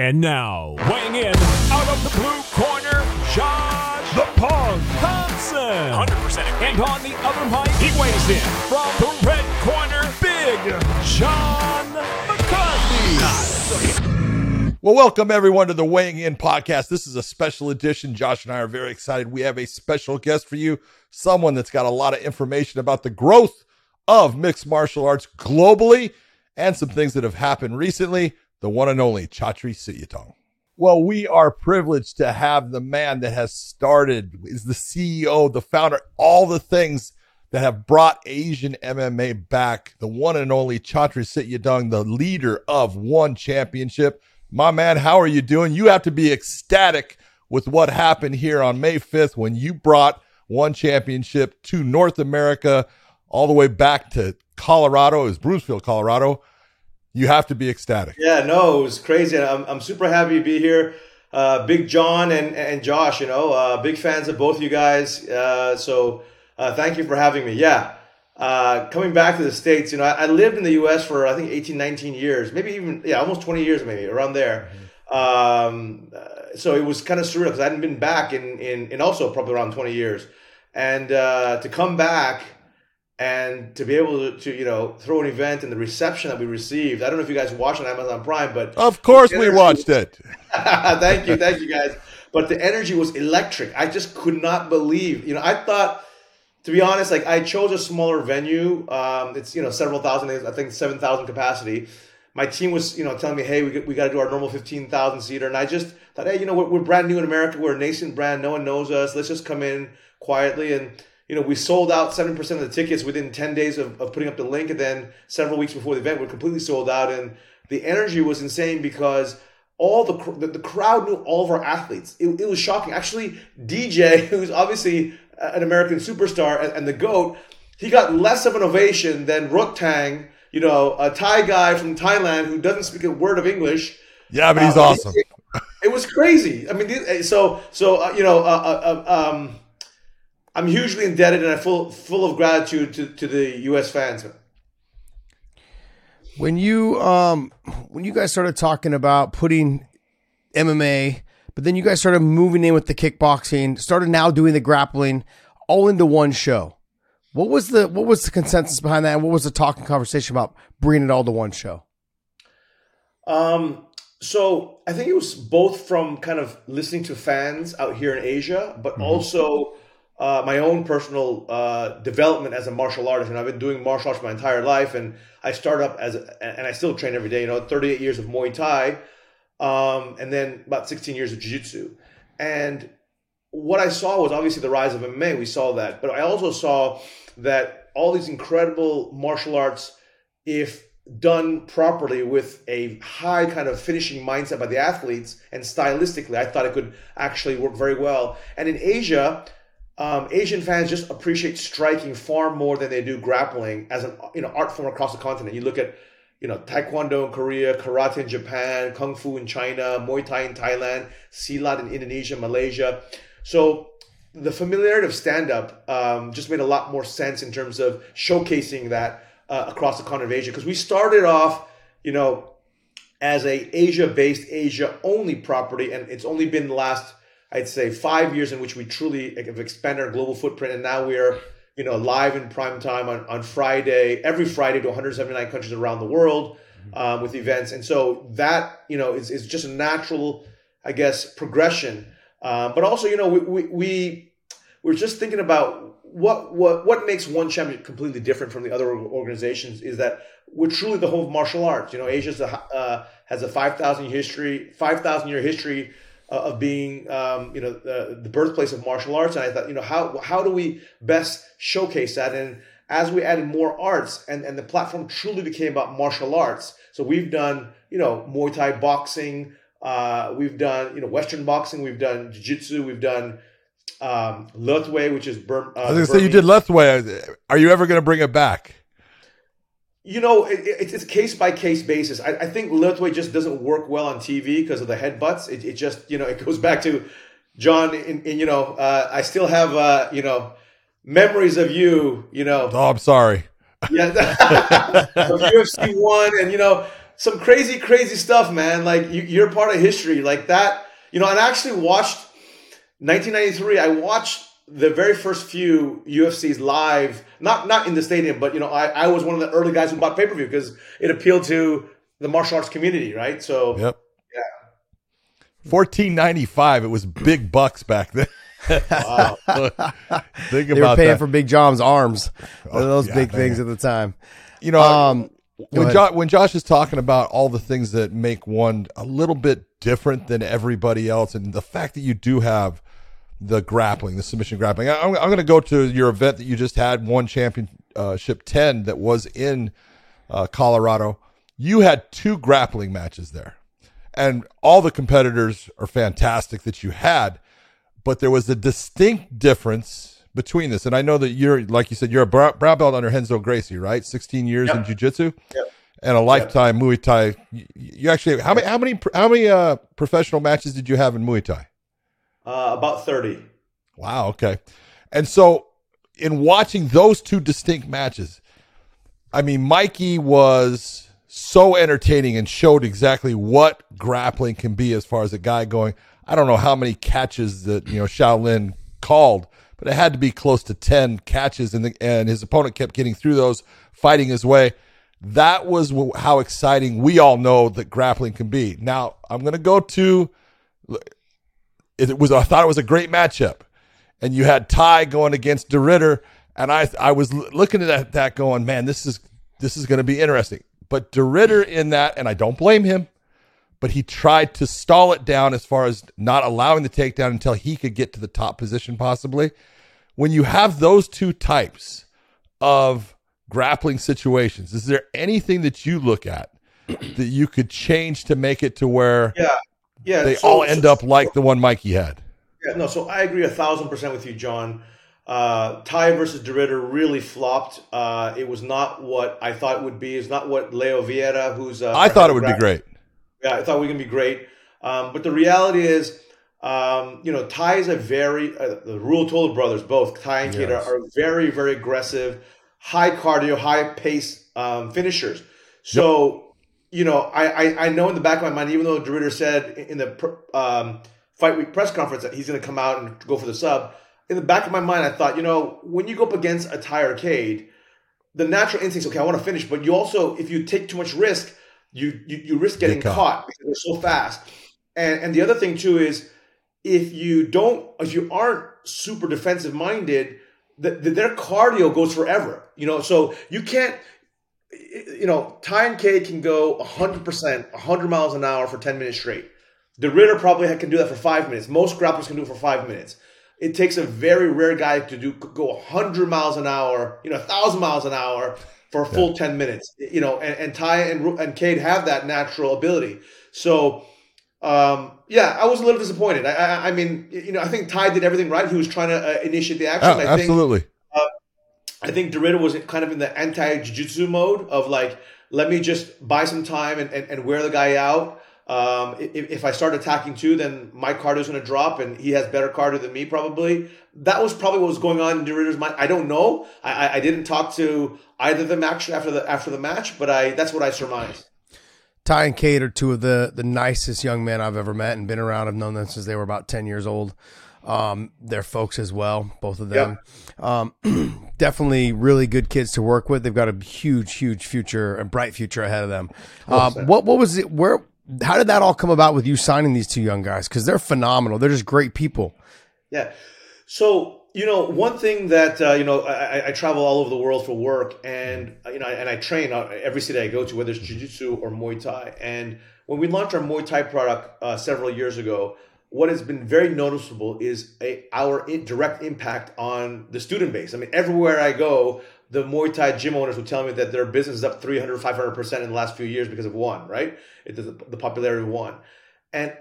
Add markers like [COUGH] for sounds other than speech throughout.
And now, weighing in out of the blue corner, Josh the Punk Thompson. 100% And on the other mic, he weighs in from the red corner, Big John McCarthy. Well, welcome everyone to the Weighing In podcast. This is a special edition. Josh and I are very excited. We have a special guest for you, someone that's got a lot of information about the growth of mixed martial arts globally and some things that have happened recently. The one and only Chatri Sityodtong. Well, we are privileged to have the man that has started, is the CEO, the founder, all the things that have brought Asian MMA back. The one and only Chatri Sityodtong, the leader of One Championship. My man, how are you doing? You have to be ecstatic with what happened here on May 5th when you brought One Championship to North America, all the way back to Colorado. It was Broomfield, Colorado you have to be ecstatic. Yeah, no, it was crazy. I'm, I'm super happy to be here. Uh, big John and, and Josh, you know, uh, big fans of both of you guys. Uh, so uh, thank you for having me. Yeah. Uh, coming back to the States, you know, I, I, lived in the US for, I think, 18, 19 years, maybe even, yeah, almost 20 years, maybe around there. Um, uh, so it was kind of surreal because I hadn't been back in, in, in also probably around 20 years. And to come back, and to be able to, to, you know throw an event and the reception that we received. I don't know if you guys watched on Amazon Prime, but of course we watched it. [LAUGHS] [LAUGHS] thank you, thank you guys. But the energy was electric. I just could not believe. You know, I thought, to be honest, like I chose a smaller venue. Um, it's you know several thousand. I think seven thousand capacity. My team was you know telling me, hey, we we got to do our normal fifteen thousand seater, and I just thought, hey, you know, we're, we're brand new in America. We're a nascent brand. No one knows us. Let's just come in quietly and you know, we sold out 7% of the tickets within 10 days of, of putting up the link. And then several weeks before the event, we're completely sold out. And the energy was insane because all the, the, the crowd knew all of our athletes. It, it, was shocking. Actually, DJ, [LAUGHS] who's obviously an American superstar and, and, the GOAT, he got less of an ovation than Rodtang, you know, a Thai guy from Thailand who doesn't speak a word of English. Yeah, but he's uh, awesome. It, it, was crazy. I mean, so, so, uh, you know, uh, uh um, I'm hugely indebted and I'm full full of gratitude to, to the U.S. fans. When you um when you guys started talking about putting MMA, but then you guys started moving in with the kickboxing, started now doing the grappling, all into one show. What was the what was the consensus behind that? And what was the talking conversation about bringing it all to one show? Um, so I think it was both from kind of listening to fans out here in Asia, but mm-hmm. also uh, my own personal uh, development as a martial artist, and I've been doing martial arts my entire life. And I start up as, and I still train every day. You know, 38 years of Muay Thai, um, and then about 16 years of Jiu Jitsu. And what I saw was obviously the rise of MMA. We saw that, but I also saw that all these incredible martial arts, if done properly with a high kind of finishing mindset by the athletes and stylistically, I thought it could actually work very well. And in Asia um, Asian fans just appreciate striking far more than they do grappling as an you know art form across the continent. You look at you know Taekwondo in Korea, Karate in Japan, Kung Fu in China, Muay Thai in Thailand, Silat in Indonesia, Malaysia. So the familiarity of stand up um, just made a lot more sense in terms of showcasing that uh, across the continent of Asia because we started off you know as a Asia based Asia only property and it's only been the last I'd say five years in which we truly have expanded our global footprint, and now we're you know live in prime time on, on Friday, every Friday to 179 countries around the world um, with events, and so that you know is, is just a natural, I guess, progression. Um, but also, you know, we, we we we're just thinking about what what what makes one champion completely different from the other organizations is that we're truly the home of martial arts. You know, Asia uh, has a 5,000 history, 5,000 year history of being um, you know the, the, birthplace of martial arts and i thought you know how how do we best showcase that and as we added more arts and, and the platform truly became about martial arts so we've done you know muay thai boxing uh, we've done you know western boxing we've done jiu-jitsu we've done um, Lethwei, which is Bur- uh, I was going to say you did Lethwei. Are you ever going to bring it back? You know, it, it, it's case by case basis. I, I think Lethwei just doesn't work well on TV because of the headbutts. It, it just, you know, it goes back to John. In, in you know, uh, I still have, uh, you know, memories of you. You know. Oh, I'm sorry. Yeah, [LAUGHS] UFC one, and you know, some crazy, crazy stuff, man. Like you, you're part of history, like that. You know, and I actually watched 1993. I watched the very first few UFCs live, not not in the stadium, but you know, I, I was one of the early guys who bought pay per view because it appealed to the martial arts community, right? So yep, yeah. Fourteen ninety five. It was big bucks back then. Wow. [LAUGHS] Think they were paying that. for Big John's arms. Oh, those yeah, big man. things at the time. You know, um, when, jo- when Josh is talking about all the things that make one a little bit different than everybody else, and the fact that you do have the grappling, the submission grappling. I, am going to go to your event that you just had, one championship 10 that was in uh, Colorado. You had two grappling matches there, and all the competitors are fantastic that you had, but there was a distinct difference between this. And I know that you're, like you said, you're a brown belt under Renzo Gracie, right? 16 years yep. in jiu-jitsu. Yep. And a lifetime yep. Muay Thai. You, you actually how many how many how many uh, professional matches did you have in Muay Thai? Uh, about 30. Wow. Okay. And so, in watching those two distinct matches, I mean, Mikey was so entertaining and showed exactly what grappling can be as far as a guy going. I don't know how many catches that, you know, Shaolin called, but it had to be close to 10 catches, and, the, and his opponent kept getting through those, fighting his way. That was how exciting we all know that grappling can be. Now, I'm going to go to it was I thought it was a great matchup, and you had Tye going against De Ridder, and I I was looking at that going, man, this is this is going to be interesting. But De Ridder in that, and I don't blame him, but he tried to stall it down as far as not allowing the takedown until he could get to the top position, possibly. When you have those two types of grappling situations, is there anything that you look at that you could change to make it to where yeah yeah, they so, all end so, up like the one Mikey had. Yeah, no. So I agree a thousand percent with you, John. Uh, Tye versus De Ridder really flopped. Uh, it was not what I thought it would be. It's not what Leo Vieira, who's uh, I thought it would be great. Yeah, I thought we were gonna be great. Um, but the reality is, um, you know, Tye is a very uh, the Ruotolo brothers, both Tye and yes. are, are, very very aggressive, high cardio, high pace um, finishers. So. Yep you know, I, I, I know in the back of my mind, even though De said in the um, fight week press conference that he's going to come out and go for the sub, in the back of my mind, I thought, you know, when you go up against a Tye or Kade, the natural instinct is okay. I want to finish, but you also, if you take too much risk, you you, you risk getting caught. caught because they're so fast. And and the other thing too is if you don't, if you aren't super defensive minded, the, the, their cardio goes forever. You know, so you can't you know, Tye and K can go 100%, 100 miles an hour for 10 minutes straight. De Ridder probably can do that for five minutes. Most grapplers can do it for five minutes. It takes a very rare guy to do go 100 miles an hour, you know, 1,000 miles an hour for a full yeah. 10 minutes. You know, and, and Tye and, and Kade have that natural ability. So, um, yeah, I was a little disappointed. I, I, I, mean, you know, I think Tye did everything right. He was trying to uh, initiate the action. Oh, I absolutely. Think, uh, I think Ridder was kind of in the anti jiu-jitsu mode of like, let me just buy some time and, and, and wear the guy out. Um, if, if, I start attacking too, then my card is going to drop, and he has better card than me probably. That was probably what was going on in Ridder's mind. I don't know. I, I didn't talk to either of them actually after the after the match, but I that's what I surmised. Tye and Kade are two of the the nicest young men I've ever met and been around. I've known them since they were about ten years old. Um, they're folks as well, both of them. Yep. Um, [CLEARS THROAT] definitely really good kids to work with. They've got a huge, huge future and bright future ahead of them. Um, what what was it? Where? How did that all come about with you signing these two young guys? Because they're phenomenal. They're just great people. Yeah. So you know, one thing that uh, you know, I, I, travel all over the world for work, and you know, and I train every city I go to, whether it's jiu-jitsu or Muay Thai. And when we launched our Muay Thai product uh, several years ago, what has been very noticeable is a, our direct impact on the student base. I mean, everywhere I go, the Muay Thai gym owners will tell me that their business is up 300, 500% in the last few years because of one, right? It the, the popularity of one. And,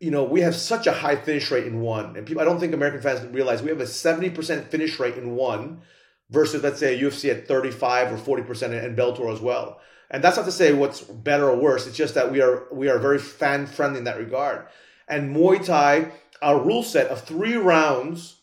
you know, we have such a high finish rate in one. And people, I don't think American fans realize we have a 70% finish rate in one versus, let's say, a UFC at 35 or 40% and Bellator as well. And that's not to say what's better or worse. It's just that we are we are very fan friendly in that regard and Muay Thai, our rule set of three rounds,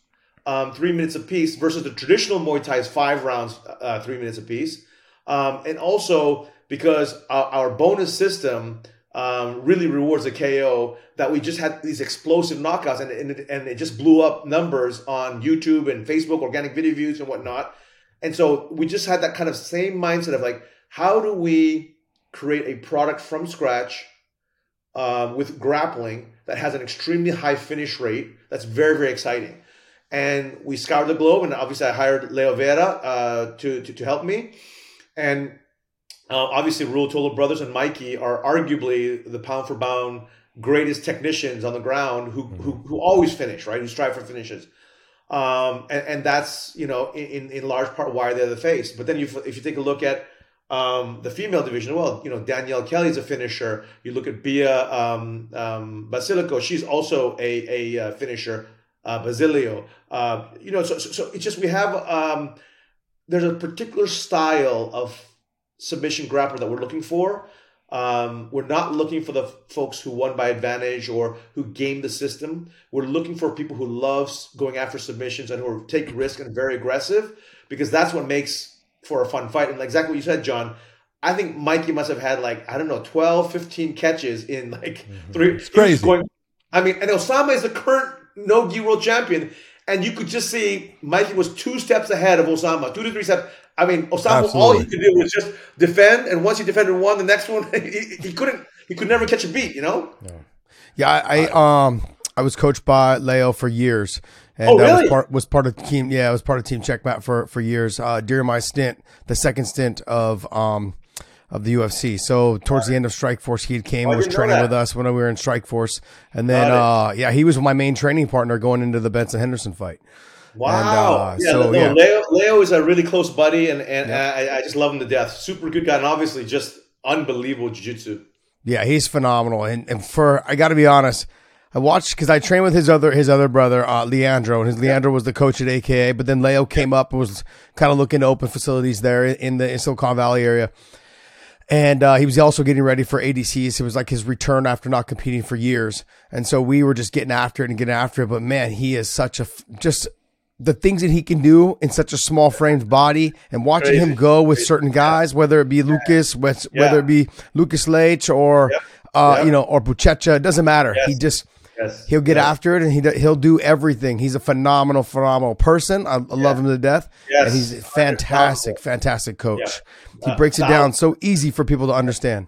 um, three minutes apiece, versus the traditional Muay Thai is five rounds, uh, three minutes apiece. Um, and also because our, our bonus system um, really rewards a KO that we just had these explosive knockouts and, and, it, and it just blew up numbers on YouTube and Facebook, organic video views and whatnot. And so we just had that kind of same mindset of like, how do we create a product from scratch um, with grappling that has an extremely high finish rate that's very, very exciting. And we scoured the globe, and obviously I hired Leo Vieira uh, to, to, to help me. And uh, obviously, Ruotolo Brothers and Mikey are arguably the pound for pound greatest technicians on the ground who, who, who always finish, right? Who strive for finishes. Um, and, and that's, you know, in, in large part why they're the face. But then you, if you take a look at um, the female division, well, you know, Danielle Kelly's a finisher. You look at Bia um, um, Basilico, she's also a, a, uh, finisher. Uh, Basilio, uh, you know, so, so, so, it's just we have, um, there's a particular style of submission grappler that we're looking for. Um, we're not looking for the folks who won by advantage or who game the system. We're looking for people who loves going after submissions and who take risk and very aggressive because that's what makes for a fun fight. And exactly what you said, John. I think Mikey must have had like I don't know 12, 15 catches in like mm-hmm. three. It's crazy. Going, I mean, and Osama is the current no gi world champion, and you could just see Mikey was two steps ahead of Osama, two to three steps. I mean, Osama, Absolutely. all he could do was just defend, and once he defended one, the next one [LAUGHS] he, he couldn't. He could never catch a beat. You know. Yeah, yeah I, I um I was coached by Leo for years. And oh, really? was part was part of team. Yeah, I was part of Team Checkmat for for years. Uh, during my stint, the second stint of um of the UFC. So towards the end of Strikeforce, he came and was training with us when we were in Strikeforce, and then uh, yeah, he was my main training partner going into the Benson Henderson fight. Wow. And, uh, yeah, so, no, yeah. Leo, Leo is a really close buddy, and, and yeah. I, I, just love him to death. Super good guy, and obviously just unbelievable jiu-jitsu. Yeah, he's phenomenal. And, and for, I got to be honest, I watched because I trained with his other his other brother uh, Leandro, and his Leandro was the coach at AKA. But then Leo came up and was kind of looking to open facilities there in the in Silicon Valley area, and uh, he was also getting ready for ADCs. It was like his return after not competing for years, and so we were just getting after it and getting after it. But man, he is such a just the things that he can do in such a small framed body and watching Crazy. him go with certain guys, whether it be Lucas, whether yeah. it be Lucas Leite or, uh, you know, or Buchecha, it doesn't matter. Yes. He just, yes. he'll get yes. after it and he, he'll do everything. He's a phenomenal, phenomenal person. I, I yeah. love him to death. And he's a fantastic, fantastic coach. Yeah. He breaks it down so easy for people to understand.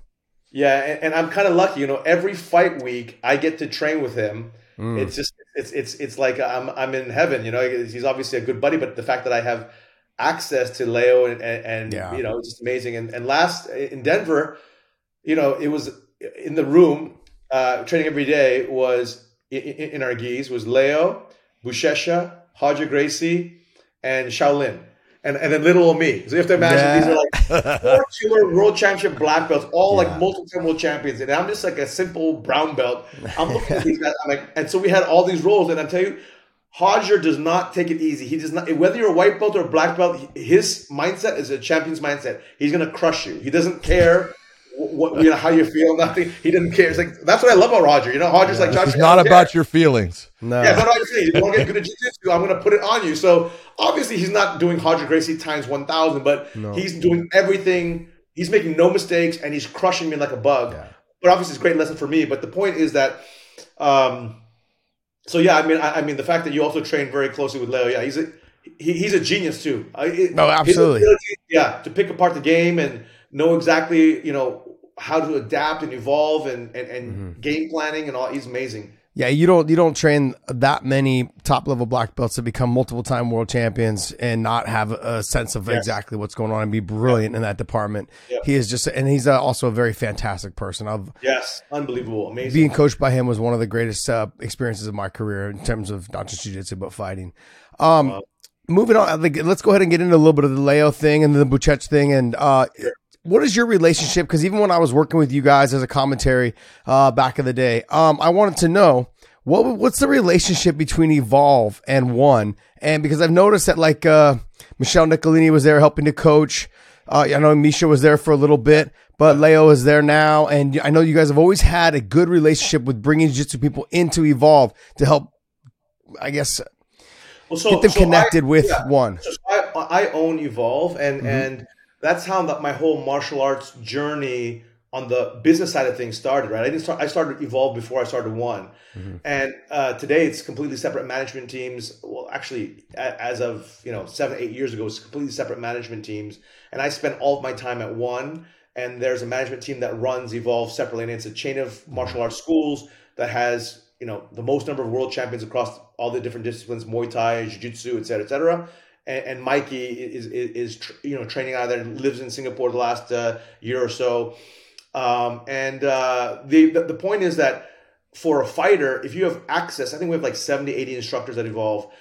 Yeah. And, and I'm kind of lucky, you know, every fight week I get to train with him Mm. It's just it's it's it's like I'm I'm in heaven. You know, he's obviously a good buddy, but the fact that I have access to Leo and, and, and yeah. you know, it's just amazing. And and last in Denver, you know, it was in the room uh, training every day was in, in our gis was Leo, Buchecha, Roger Gracie, and Shaolin and, and then little old me. So you have to imagine yeah. these are like [LAUGHS] four killer world championship black belts, all yeah. like multiple world champions, and I'm just like a simple brown belt. I'm looking at [LAUGHS] these guys. I'm like, and so we had all these roles, and I tell you, Hodger does not take it easy. He does not. Whether you're a white belt or a black belt, his mindset is a champion's mindset. He's gonna crush you. He doesn't care what you know how you feel. Nothing. He didn't care. It's like that's what I love about Roger. You know, Roger's yeah, like Josh. It's not about your feelings. No. Yeah, that's what I'm saying. You want to get good at jiu-jitsu, I'm going to put it on you. So obviously, he's not doing Roger Gracie times one thousand, but no. he's doing everything. He's making no mistakes, and he's crushing me like a bug. Yeah. But obviously, it's a great lesson for me. But the point is that. Um, so yeah, I mean, I, I mean, the fact that you also train very closely with Leo, yeah, he's a he, he's a genius too. no, absolutely. Ability, yeah, to pick apart the game and know exactly, you know, how to adapt and evolve and and, and mm-hmm. game planning and all. He's amazing. Yeah, you don't you don't train that many top level black belts to become multiple time world champions and not have a sense of yes. exactly what's going on and be brilliant yeah. in that department. Yeah. He is just and he's also a very fantastic person. Of yes, unbelievable, amazing. Being coached by him was one of the greatest uh, experiences of my career in terms of not just jiu-jitsu but fighting. Um, wow. Moving on, let's go ahead and get into a little bit of the Leo thing and the Buchech thing. And uh, sure what is your relationship? Because even when I was working with you guys as a commentary uh, back in the day, um, I wanted to know what what's the relationship between Evolve and One? And because I've noticed that like uh, Michelle Nicolini was there helping to coach. Uh, I know Misha was there for a little bit, but Leo is there now, and I know you guys have always had a good relationship with bringing jiu-jitsu people into Evolve to help. I guess well, so, get them so connected I, with yeah. one. So I, I, own Evolve, and mm-hmm. and that's how my whole martial arts journey on the business side of things started. Right, I didn't start. I started evolve before I started one, mm-hmm. and uh, today it's completely separate management teams. Well, actually, as of you know seven eight years ago, it's completely separate management teams, and I spent all of my time at one. And there's a management team that runs Evolve separately, and it's a chain of martial arts schools that has you know the most number of world champions across all the different disciplines muay thai jiu-jitsu et cetera et cetera and, and mikey is, is, is you know training out there lives in singapore the last uh, year or so. Um, and uh, the, the, the point is that for a fighter if you have access i think we have like 70 80 instructors that evolve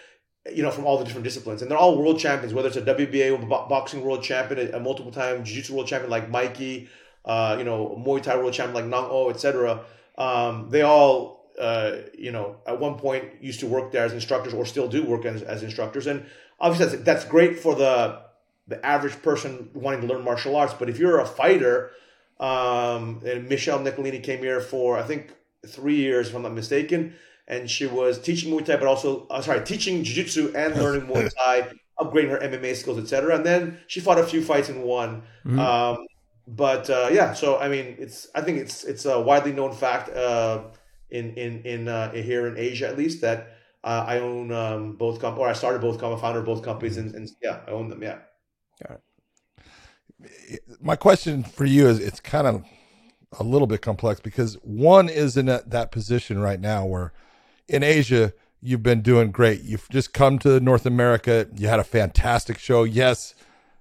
you know from all the different disciplines. And they're all world champions whether it's a wba boxing world champion a, multiple time jiu-jitsu world champion like mikey uh, you know muay thai world champion like Nong-O etc um, they all uh, you know, at one point used to work there as instructors or still do work as, as instructors. And obviously that's, that's great for the, the average person wanting to learn martial arts. But if you're a fighter, um, and Michelle Nicolini came here for, I think, three years, if I'm not mistaken. And she was teaching Muay Thai, but also, uh, sorry, teaching Jiu Jitsu and learning Muay [LAUGHS] Thai, upgrading her MMA skills, etc. And then she fought a few fights and won. Mm-hmm. Um, but uh, yeah, so I mean, it's I think it's it's a widely known fact. Uh, in in in uh, here in Asia at least that uh, I own um, both comp, or I started both comp, founder of both companies, and, and, yeah, I own them. Yeah. My question for you is: it's kind of a little bit complex because one is in that, that position right now where in Asia you've been doing great. You've just come to North America. You had a fantastic show. Yes,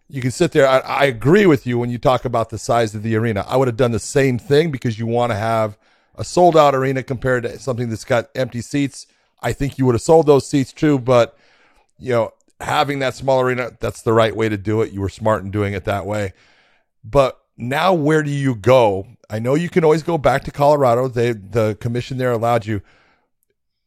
you can sit there. I, I agree with you when you talk about the size of the arena. I would have done the same thing because you want to have a sold out arena compared to something that's got empty seats. I think you would have sold those seats too, but you know, having that small arena, that's the right way to do it. You were smart in doing it that way. But now where do you go? I know you can always go back to Colorado. They the commission there allowed you.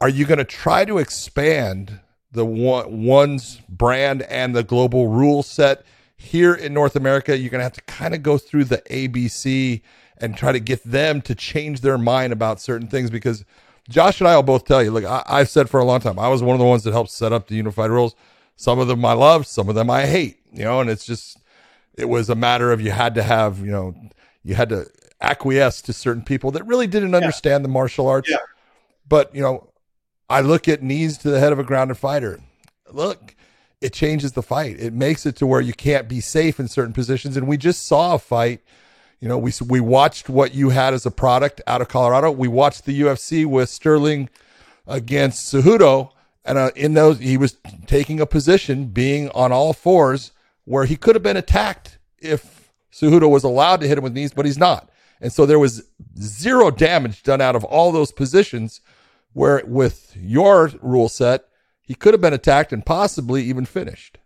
Are you going to try to expand the one one's brand and the global rule set here in North America? You're going to have to kind of go through the ABC and try to get them to change their mind about certain things because Josh and I will both tell you, look, I, have said for a long time, I was one of the ones that helped set up the unified rules. Some of them I love, some of them I hate, you know, and it's just, it was a matter of you had to have, you know, you had to acquiesce to certain people that really didn't understand yeah. the martial arts. Yeah. But, you know, I look at knees to the head of a grounded fighter. Look, it changes the fight. It makes it to where you can't be safe in certain positions. And we just saw a fight you know, we we watched what you had as a product out of Colorado. We watched the UFC with Sterling against Cejudo, and uh, in those he was taking a position, being on all fours, where he could have been attacked if Cejudo was allowed to hit him with knees, but he's not. And so there was zero damage done out of all those positions. Where with your rule set, he could have been attacked and possibly even finished.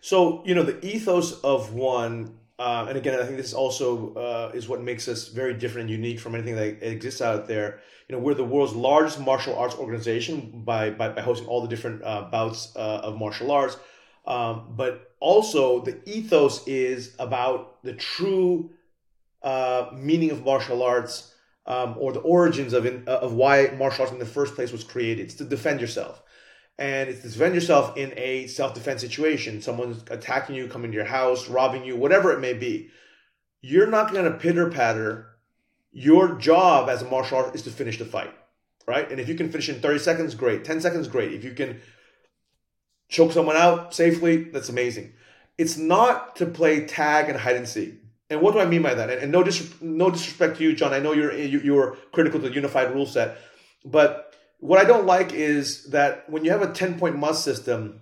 So you know the ethos of one uh, and again, I think this also uh, is what makes us very different and unique from anything that exists out there. You know, we're the world's largest martial arts organization by by, by hosting all the different uh, bouts uh, of martial arts. Um, but also, the ethos is about the true uh, meaning of martial arts um, or the origins of in, of why martial arts in the first place was created. It's to defend yourself and it's defend yourself in a self-defense situation. Someone's attacking you coming to your house robbing you whatever it may be. You're not going to pitter patter. Your job as a martial artist is to finish the fight right? And if you can finish in 30 seconds great. 10 seconds great. If you can choke someone out safely that's amazing. It's not to play tag and hide and seek. And what do i mean by that? And, and no, dis- no disrespect to you john. I know you're you, you're critical to the unified rule set but what I don't like is that when you have a 10 point must system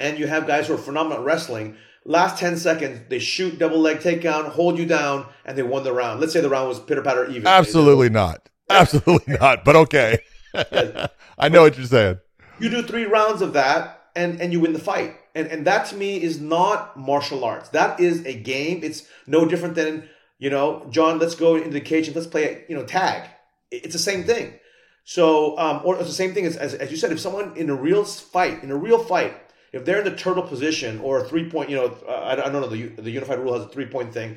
and you have guys who are phenomenal at wrestling, last 10 seconds, they shoot double leg takedown, hold you down, and they won the round. Let's say the round was pitter patter even. Absolutely not. Absolutely [LAUGHS] not. But okay. [LAUGHS] I know what you're saying. You do three rounds of that and, and you win the fight. And, and that to me is not martial arts. That is a game. It's no different than, you know, John, let's go into the cage and let's play, you know, tag. It's the same thing. So, um, or it's the same thing as, as, as you said, if someone in a real fight, in a real fight, if they're in the turtle position or a three point, you know, uh, I, don't know, the, the unified rule has a three point thing,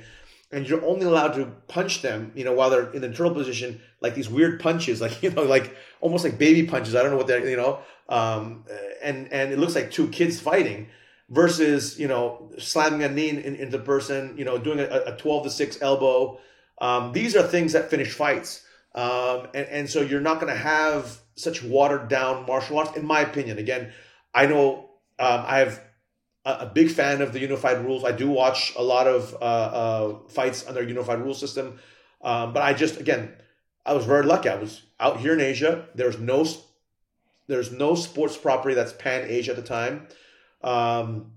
and you're only allowed to punch them, you know, while they're in the turtle position, like these weird punches, like [LAUGHS] you know, like almost like baby punches. I don't know what they're, you know, um, and and it looks like two kids fighting. versus you know slamming a knee in, in, into the person, you know, doing a, a twelve to six elbow. Um, these are things that finish fights, um, and and so you're not going to have such watered down martial arts, in my opinion. Again, I know um, I have a, a, big fan of the unified rules. I do watch a lot of uh, uh, fights under unified rule system, um, but I just again, I was very lucky. I was out here in Asia. There's no there's no sports property that's pan Asia at the time. Um,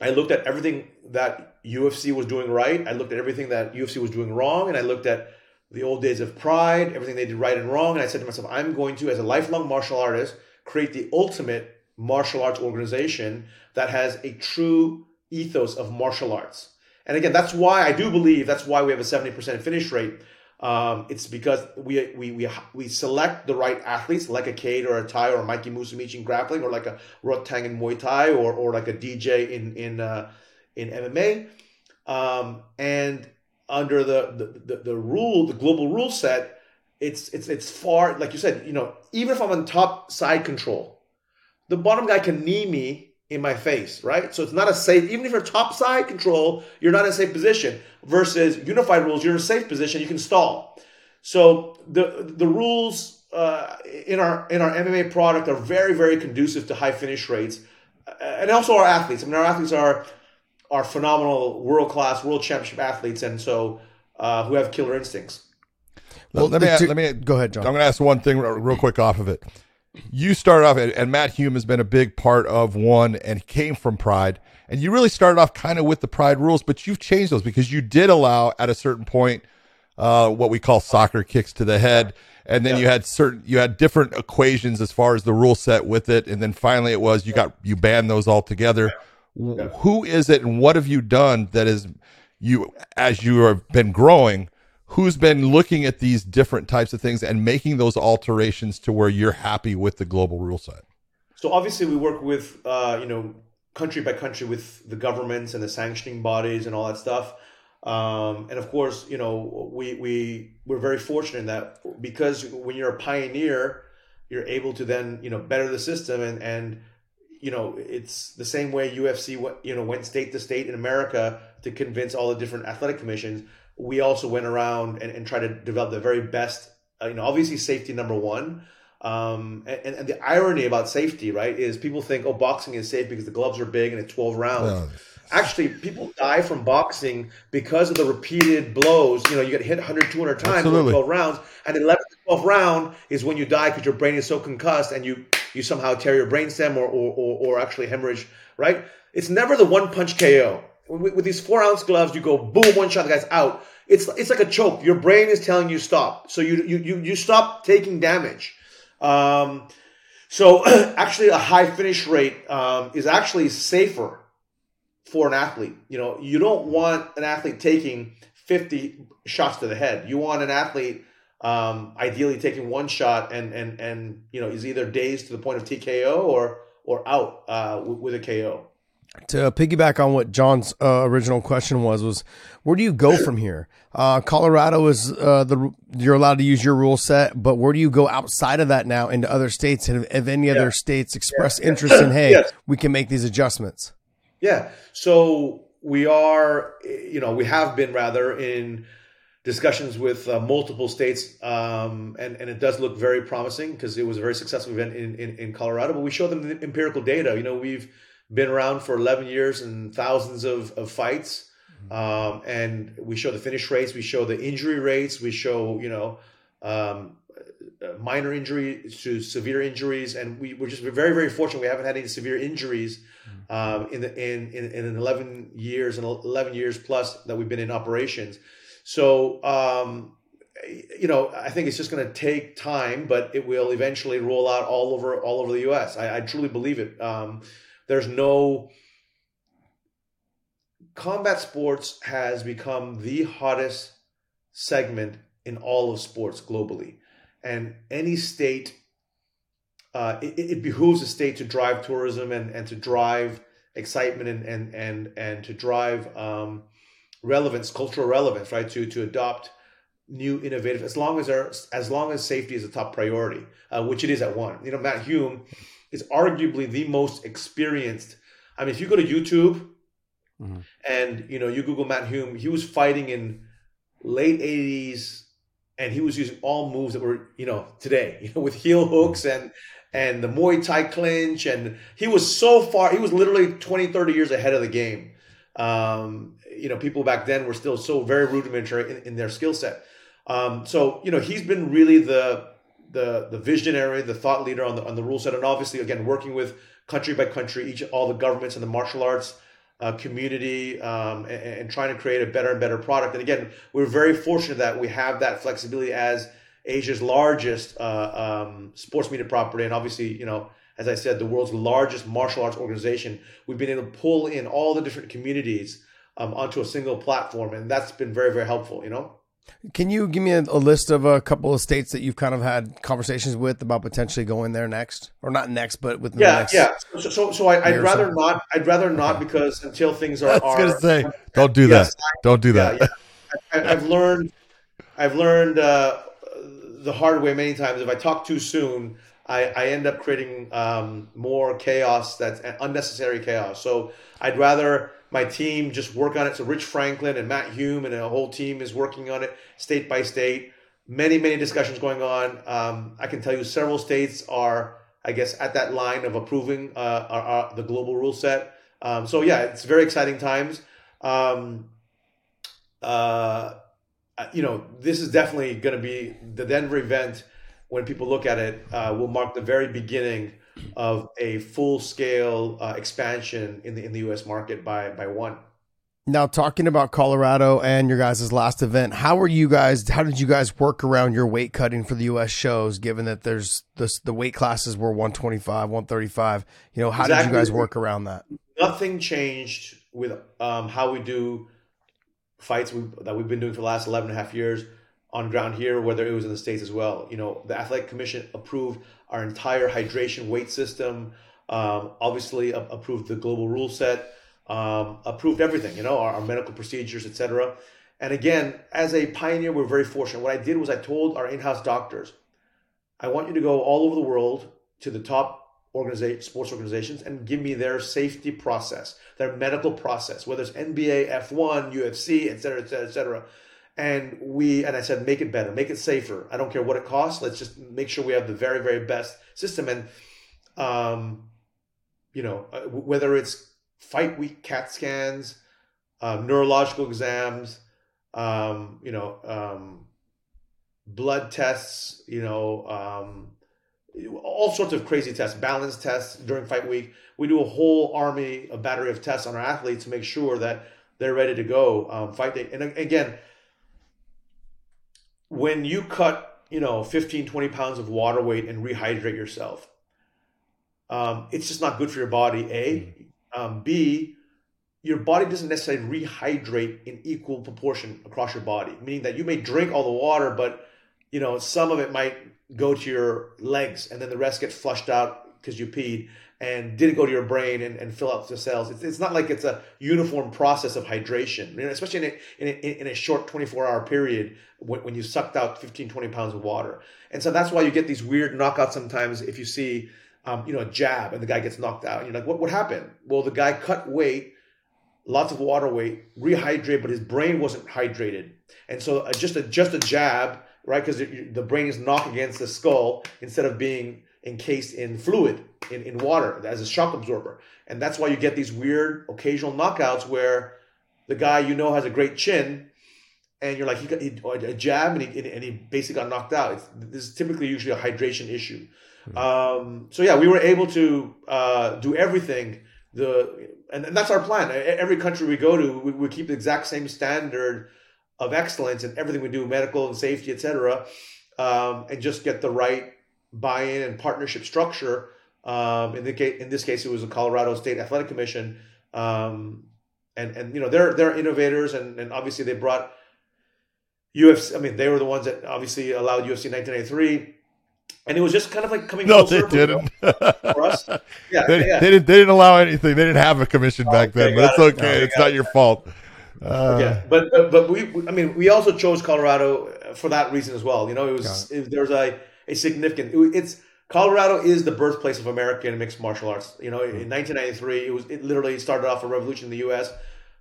I looked at everything that UFC was doing right. I looked at everything that UFC was doing wrong, and I looked at the old days of Pride, everything they did right and wrong. And I said to myself, I'm going to, as a lifelong martial artist, create the ultimate martial arts organization that has a true ethos of martial arts. And again, that's why I do believe that's why we have a 70% finish rate. Um, it's because we, we we we select the right athletes, like a Kade or a Tye or a Mikey Musumeci in grappling, or like a Rodtang in Muay Thai, or or like a DJ in in uh, in MMA. Um, and under the, the, the, the rule, the global rule set, it's it's it's far like you said, you know, even if I'm on top side control, the bottom guy can knee me in my face, right? So it's not a safe, even if you're top side control, you're not in a safe position. Versus unified rules, you're in a safe position, you can stall. So the the rules uh, in our in our MMA product are very very conducive to high finish rates, and also our athletes. I mean, our athletes are are phenomenal, world class, world championship athletes, and so uh, who have killer instincts. Well, let me let me go ahead, John. I'm going to ask one thing real quick off of it. You started off, and Matt Hume has been a big part of one, and came from Pride, and you really started off kind of with the Pride rules, but you've changed those because you did allow at a certain point uh, what we call soccer kicks to the head, and then yeah. you had certain you had different equations as far as the rule set with it, and then finally it was you got you banned those all together. Yeah. Who is it, and what have you done that is you as you have been growing? Who's been looking at these different types of things and making those alterations to where you're happy with the global rule set? So obviously, we work with uh, you know country by country with the governments and the sanctioning bodies and all that stuff. Um, and of course, you know, we we we're very fortunate in that because when you're a pioneer, you're able to then you know better the system and and you know, it's the same way UFC, you know, went state to state in America to convince all the different athletic commissions. We also went around and, and tried to develop the very best, uh, you know, obviously safety number one. Um, and, and the irony about safety, right, is people think, oh, boxing is safe because the gloves are big and it's 12 rounds. Actually, people die from boxing because of the repeated blows. You know, you get hit 100, 200 times in 12 rounds. And the 11th, 12th round is when you die because your brain is so concussed and you you somehow tear your brainstem or, or, or, or actually hemorrhage, right? It's never the one punch KO. With, with, these four ounce gloves, you go boom, one shot, the guy's out. It's it's like a choke. Your brain is telling you stop, so you you you, you stop taking damage. Um, so [CLEARS THROAT] actually, a high finish rate um, is actually safer for an athlete. You know, you don't want an athlete taking 50 shots to the head. You want an athlete um, ideally taking one shot and and and you know is either dazed to the point of TKO or or out uh, with a KO. To piggyback on what John's uh, original question was, was where do you go from here? Uh, Colorado is uh, the you're allowed to use your rule set, but where do you go outside of that now into other states? Have, have any yeah. other states expressed yeah. interest in hey, yes. we can make these adjustments? Yeah, so we are, you know, we have been rather in discussions with uh, multiple states, um, and and it does look very promising because it was a very successful event in, in, in Colorado. But we show them the empirical data. You know, we've been around for 11 years and thousands of, of fights, um, and we show the finish rates, we show the injury rates, we show you know um, minor injury to severe injuries, and we, we're just very very fortunate. We haven't had any severe injuries. Um, in the in, in in 11 years and 11 years plus that we've been in operations, so, um, you know, I think it's just going to take time, but it will eventually roll out all over all over the U.S. I, I truly believe it. Um, there's no combat sports has become the hottest segment in all of sports globally, and any state. Uh, it, it behooves a state to drive tourism and, and to drive excitement and and and and to drive um, relevance, cultural relevance, right? To to adopt new innovative as long as there as long as safety is a top priority, uh, which it is at one. You know, Matt Hume is arguably the most experienced I mean, if you go to YouTube mm-hmm. and you know you Google Matt Hume, he was fighting in late '80s, and he was using all moves that were you know today, you know, with heel hooks and and the Muay Thai clinch, and he was so far. He was literally 20, 30 years ahead of the game. Um, you know, people back then were still so very rudimentary in, in their skill set. Um, so you know, he's been really the the the visionary, the thought leader on the on the rule set, and obviously again working with country by country, each all the governments and the martial arts uh, community, um, and, and, trying to create a better and better product. And again, we're very fortunate that we have that flexibility as Asia's largest uh, um, sports media property, and obviously, you know, as I said, the world's largest martial arts organization. We've been able to pull in all the different communities um, onto a single platform, and that's been very, very helpful. You know. Can you give me a, a, list of a couple of states that you've kind of had conversations with about potentially going there next, or not next, but with yeah, next yeah. So, so, so I, would rather not. I'd rather not because until things are. [LAUGHS] I was going to say, don't do yes, that. don't do that. Yeah, yeah. I, have learned. I've learned uh, the hard way many times. If I talk too soon, I, I end up creating um, more chaos. That's unnecessary chaos. So I'd rather my team just work on it. So Rich Franklin and Matt Hume and a whole team is working on it state by state. Many, many discussions going on. Um, I can tell you several states are, I guess, at that line of approving uh, our, our, the global rule set. Um, so yeah, it's very exciting times. Um, uh, you know, this is definitely going to be the Denver event. When people look at it, uh, will mark the very beginning of a full scale uh, expansion in the in the U.S. market by by one. Now, talking about Colorado and your guys' last event, how were you guys? How did you guys work around your weight cutting for the U.S. shows? Given that there's this, the weight classes were 125, 135. You know, how exactly. did you guys work around that? Nothing changed with um, how we do fights we, that we've been doing for the last 11 and a half years on ground here, whether it was in the States as well. You know, the Athletic Commission approved our entire hydration weight system, um, obviously approved the global rule set, um, approved everything, you know, our, our medical procedures, etc. And again, as a pioneer, we're very fortunate. What I did was I told our in-house doctors, I want you to go all over the world to the top sports organizations and give me their safety process, their medical process, whether it's NBA, F1, UFC, etc., etc., et cetera, et cetera and we and i said make it better make it safer. I don't care what it costs. Let's just make sure we have the very very best system. And um you know uh, whether it's fight week cat scans uh, neurological exams um you know um blood tests you know um all sorts of crazy tests balance tests during fight week. We do a whole army a battery of tests on our athletes to make sure that they're ready to go um, fight day. And again when you cut, you know, 15, 20 pounds of water weight and rehydrate yourself, um, it's just not good for your body, A. Mm-hmm. Um, B, your body doesn't necessarily rehydrate in equal proportion across your body, meaning that you may drink all the water, but you know some of it might go to your legs and then the rest gets flushed out because you peed and didn't go to your brain and, and fill out the cells. It's, it's not like it's a uniform process of hydration, you know, especially in a, in a, in a short 24 hour period when, when you sucked out 15, 20 pounds of water. And so that's why you get these weird knockouts sometimes if you see, um, you know, a jab and the guy gets knocked out. And you're like, what, what happened? Well, the guy cut weight, lots of water weight, rehydrated, but his brain wasn't hydrated. And so uh, just a, just a jab, right? Because the brain is knocked against the skull instead of being encased in fluid in, in water as a shock absorber. And that's why you get these weird occasional knockouts where the guy you know has a great chin and you're like, he got he, a jab and he, and he basically got knocked out. It's, this is typically usually a hydration issue. Mm-hmm. Um, so yeah, we were able to uh, do everything. The and, and, that's our plan. Every country we go to, we, we, keep the exact same standard of excellence in everything we do, medical and safety, etc., um, and just get the right buy-in and partnership structure. Um, in the case, in this case, it was the Colorado State Athletic Commission, um, and and you know they're they're innovators, and and obviously they brought UFC. I mean, they were the ones that obviously allowed UFC 1993. And it was just kind of like coming. No, they didn't. for us, [LAUGHS] yeah they, yeah, they, didn't. They didn't allow anything. They didn't have a commission oh, back then, but it's it. okay. No, it's not it. your fault. Uh, yeah, but, but but we. I mean, we also chose Colorado for that reason as well. You know, it was it, there was a a significant. It's Colorado is the birthplace of American mixed martial arts. You know, in 1993, it was it literally started off a revolution in the U.S.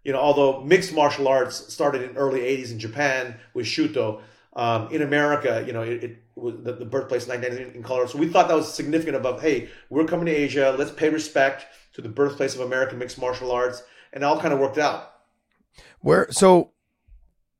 You know, although mixed martial arts started in early 80s in Japan with Shooto, um, in America, you know, it, it was the, the birthplace in 1993 in Colorado. So we thought that was significant. About hey, we're coming to Asia. Let's pay respect to the birthplace of American mixed martial arts, and it all kind of worked out. Where so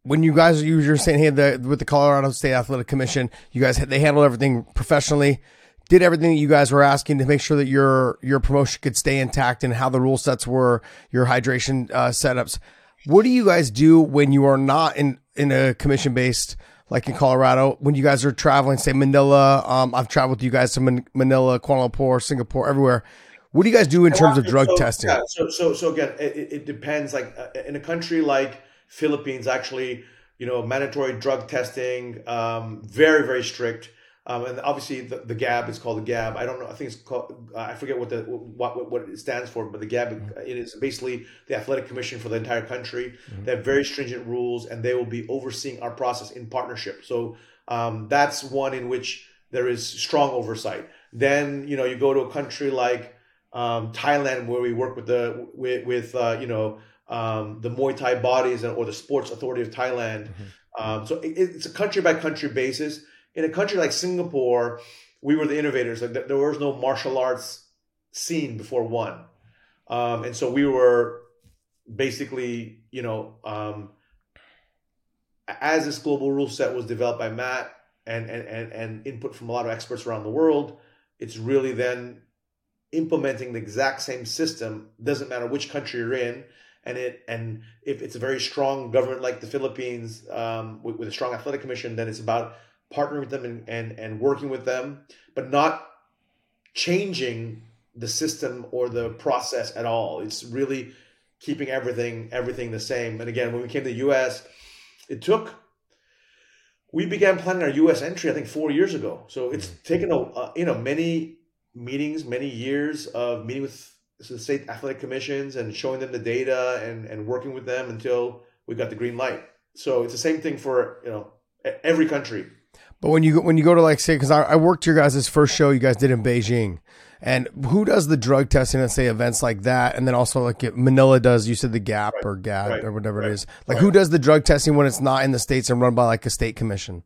when you guys you were saying hey the with the Colorado State Athletic Commission, you guys they handled everything professionally, did everything that you guys were asking to make sure that your your promotion could stay intact and how the rule sets were, your hydration uh, setups. What do you guys do when you are not in in a commission based like in Colorado when you guys are traveling, say Manila? Um, I've traveled with you guys to Man- Manila, Kuala Lumpur, Singapore, everywhere. What do you guys do in terms of drug so, testing? Yeah, so, so, so again, it, it depends. Like uh, in a country like Philippines, actually, you know, mandatory drug testing, um, very, very strict. Um, and obviously, the, the GAB is called the GAB. I don't know. I think it's called. Uh, I forget what the what, what it stands for, but the GAB mm-hmm. it is basically the athletic commission for the entire country. Mm-hmm. They have very stringent rules, and they will be overseeing our process in partnership. So um, that's one in which there is strong oversight. Then you know you go to a country like um, Thailand, where we work with the with, with uh, you know um, the Muay Thai bodies or the Sports Authority of Thailand. Mm-hmm. Um, so it, it's a country by country basis in a country like Singapore, we were the innovators. Like there was no martial arts scene before one, um, and so we were basically, you know, um, as this global rule set was developed by Matt and, and and and input from a lot of experts around the world, it's really then implementing the exact same system. Doesn't matter which country you're in and it and if it's a very strong government like the Philippines um, with, with, a strong athletic commission, then it's about partnering with them and, and, and working with them, but not changing the system or the process at all. It's really keeping everything everything the same. And again, when we came to the U.S., it took. We began planning our U.S. entry, I think, four years ago. So it's taken a uh, you know many meetings, many years of meeting with the state athletic commissions and showing them the data and and working with them until we got the green light. So it's the same thing for you know every country. But when you go, when you go to like say, because I, I, worked your guys' first show you guys did in Beijing, and who does the drug testing at say events like that, and then also like Manila does. You said the Gap right. or GAD right. or whatever right. it is. Like who does the drug testing when it's not in the states and run by like a state commission?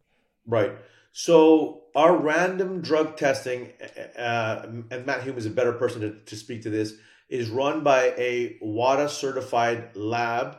Right. So our random drug testing, uh, and Matt Hume is a better person to, to speak to this, is run by a WADA certified lab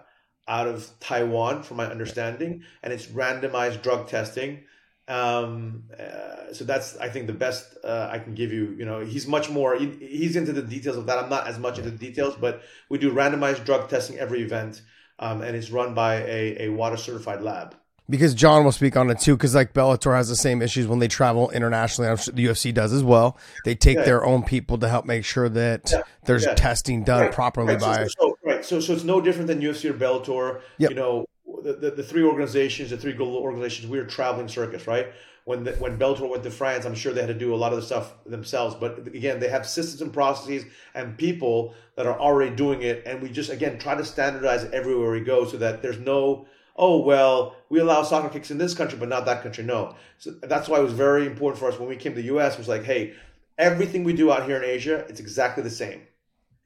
out of Taiwan, from my understanding, and it's randomized drug testing. Um, uh, so that's I think the best uh, I can give you. You know, he's much more. He, he's into the details of that. I'm not as much into the details, but we do randomized drug testing every event, um, and it's run by a, a WADA certified lab. Because John will speak on it too, because like Bellator has the same issues when they travel internationally. I'm sure the UFC does as well. They take yeah. their own people to help make sure that yeah. there's yeah. testing done right. properly right. by. So, so, right. So, so it's no different than UFC or Bellator. Yep. You know, the, the, the, three organizations, the three global organizations, we are traveling circus, right? When the, when Bellator went to France, I'm sure they had to do a lot of the stuff themselves. But again, they have systems and processes and people that are already doing it, and we just again try to standardize everywhere we go, so that there's no oh well we allow soccer kicks in this country but not that country. No. So that's why it was very important for us when we came to the us was like hey everything we do out here in asia it's exactly the same.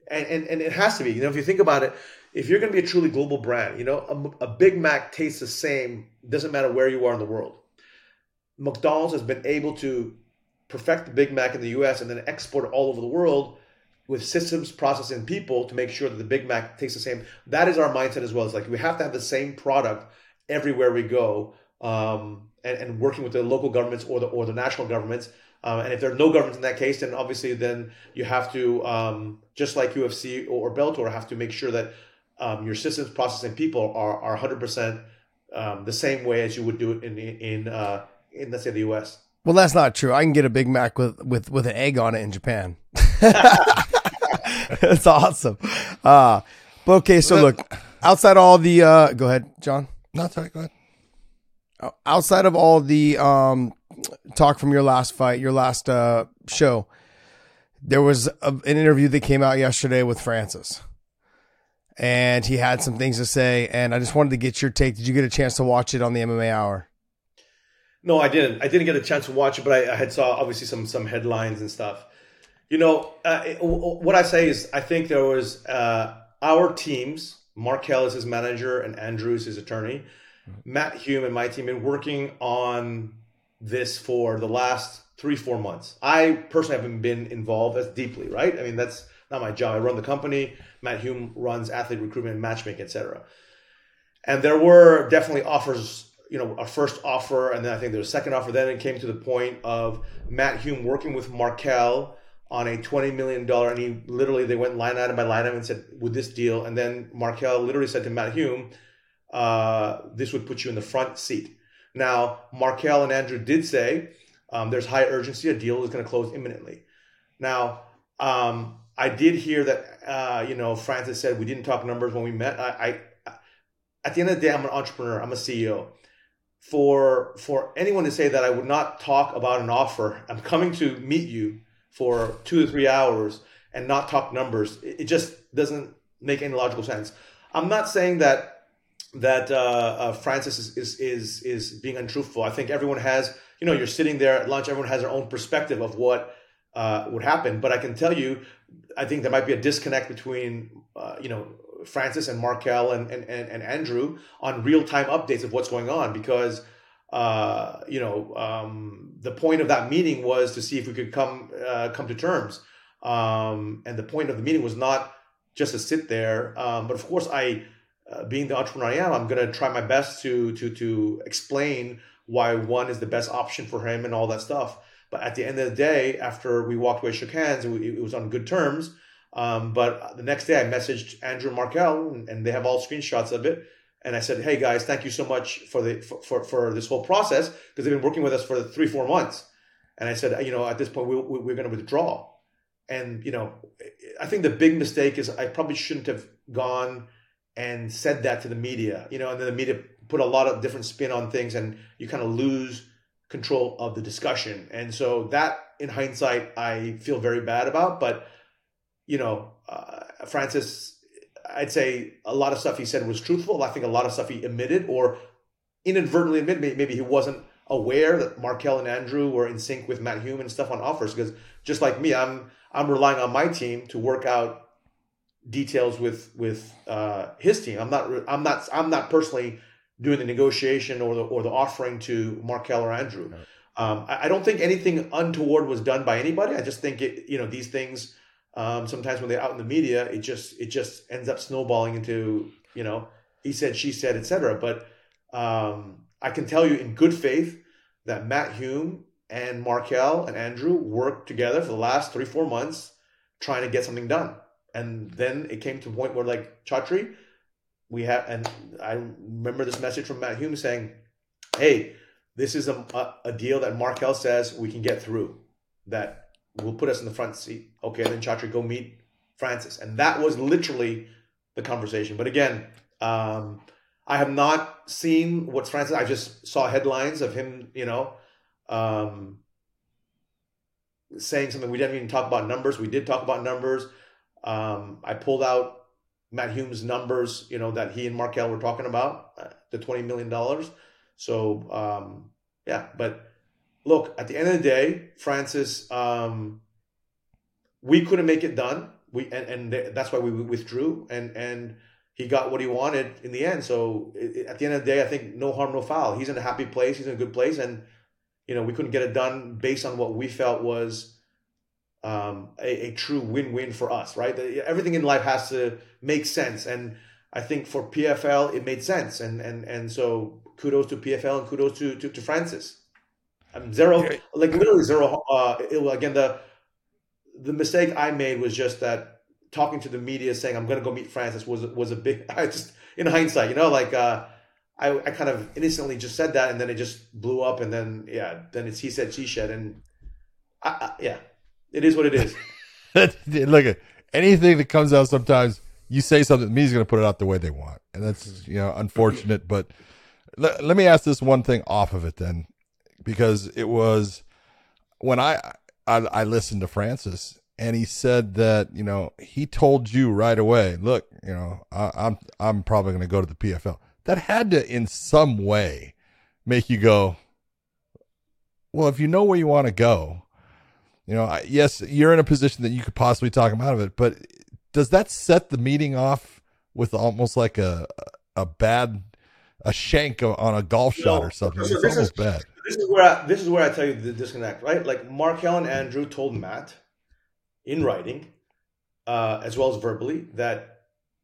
And and, and it has to be. You know if you think about it if you're going to be a truly global brand, you know, a, a Big Mac tastes the same, doesn't matter where you are in the world. McDonald's has been able to perfect the Big Mac in the US and then export it all over the world with systems, process, and people to make sure that the Big Mac tastes the same. That is our mindset as well. It's like we have to have the same product everywhere we go, um, and, and, working with the local governments or the or the national governments. Um, and if there are no governments in that case, then obviously then you have to um, just like UFC or, or Bellator have to make sure that um, your systems, process, and people are are 100 um, percent the same way as you would do it in in uh, in let's say the U.S. Well, that's not true. I can get a Big Mac with with with an egg on it in Japan. [LAUGHS] [LAUGHS] [LAUGHS] That's awesome. Uh, but okay, so look, outside all the uh, go ahead, John. No, sorry, go ahead. Outside of all the um, talk from your last fight, your last uh, show, there was a, an interview that came out yesterday with Francis and he had some things to say. And I just wanted to get your take. Did you get a chance to watch it on the MMA Hour? No, I didn't. I didn't get a chance to watch it, but I, I had saw obviously some some headlines and stuff. You know, uh, what I say is, I think there was uh, our teams. Marquel is his manager, and Andrew is his attorney. Mm-hmm. Matt Hume and my team been working on this for the last three four months. I personally haven't been involved as deeply, right? I mean, that's not my job. I run the company. Matt Hume runs athlete recruitment, matchmaking, etc. And there were definitely offers you know, a first offer, and then I think there was a second offer. Then it came to the point of Matt Hume working with Marquel on a $20 million, and he literally, they went line item by line item and said, with this deal. And then Marquel literally said to Matt Hume, uh, this would put you in the front seat. Now, Marquel and Andrew did say um, there's high urgency, a deal is going to close imminently. Now, um, I did hear that, uh, you know, Francis said we didn't talk numbers when we met. I, I, at the end of the day, I'm an entrepreneur, I'm a CEO for for anyone to say that I would not talk about an offer, I'm coming to meet you for two to three hours and not talk numbers. It, just doesn't make any logical sense. I'm not saying that that uh, uh, Francis is, is is is being untruthful. I think everyone has, you know, you're sitting there at lunch. Everyone has their own perspective of what uh, would happen. But I can tell you, I think there might be a disconnect between, uh, you know, Francis and Marquel and, and, and, and Andrew on real time updates of what's going on because uh, you know um, the point of that meeting was to see if we could come uh, come to terms. Um, and the point of the meeting was not just to sit there um, but of course I uh, being the entrepreneur I am I'm going to try my best to to to explain why one is the best option for him and all that stuff. But at the end of the day after we walked away shook hands and we, it was on good terms. Um, but the next day, I messaged Andrew Marquel, and, they have all screenshots of it. And I said, "Hey guys, thank you so much for the for for, this whole process because they've been working with us for three four months." And I said, "You know, at this point, we, we, we're going to withdraw." And you know, I think the big mistake is I probably shouldn't have gone and said that to the media. You know, and then the media put a lot of different spin on things, and you kind of lose control of the discussion. And so that, in hindsight, I feel very bad about, but you know, uh, Francis, I'd say a lot of stuff he said was truthful. I think a lot of stuff he admitted or inadvertently admitted, maybe he wasn't aware that Marquel and Andrew were in sync with Matt Hume and stuff on offers. Because just like me, I'm I'm relying on my team to work out details with with uh, his team. I'm not I'm not I'm not personally doing the negotiation or the or the offering to Marquel or Andrew. Um, I, I, don't think anything untoward was done by anybody. I just think it you know these things um, sometimes when they're out in the media, it just it just ends up snowballing into you know he said, she said, etc. But um, I can tell you in good faith that Matt Hume and Marquel and Andrew worked together for the last three four months trying to get something done, and then it came to a point where like Chatri, we have, and I remember this message from Matt Hume saying, "Hey, this is a, a, deal that Marquel says we can get through." That will put us in the front seat. Okay, and then Chatri, go meet Francis. And that was literally the conversation. But again, um, I have not seen what's Francis. I just saw headlines of him, you know, um, saying something. We didn't even talk about numbers. We did talk about numbers. Um, I pulled out Matt Hume's numbers, you know, that he and Marquel were talking about, uh, the $20 million. So, um, yeah, but look, at the end of the day, Francis, um, we couldn't make it done. We and, and that's why we withdrew, and and he got what he wanted in the end. So at the end of the day, I think no harm, no foul. He's in a happy place. He's in a good place, and you know we couldn't get it done based on what we felt was um, a, a, true win-win for us. Right? Everything in life has to make sense, and I think for PFL it made sense, and and and so kudos to PFL and kudos to to, to Francis. I'm zero, like literally zero. Uh, it, again, the the mistake I made was just that talking to the media saying I'm going to go meet Francis was was a big. [LAUGHS] I just in hindsight, you know, like uh, I I kind of innocently just said that, and then it just blew up, and then yeah, then it's he said she said, and I, I, yeah, it is what it is. [LAUGHS] [LAUGHS] Look at anything that comes out. Sometimes you say something, the media's going to put it out the way they want, and that's you know unfortunate. but let, let me ask this one thing off of it then because it was when I, I I listened to Francis and he said that you know he told you right away, look, you know, I, I'm I'm probably going to go to the PFL. That had to in some way make you go, well, if you know where you want to go, you know, I, yes, you're in a position that you could possibly talk him out of it, but does that set the meeting off with almost like a a bad a shank on a golf shot or something? So it's almost is, bad. This is where I, this is where I tell you the disconnect, right? Like Marquel and Andrew told Matt in writing, uh, as well as verbally, that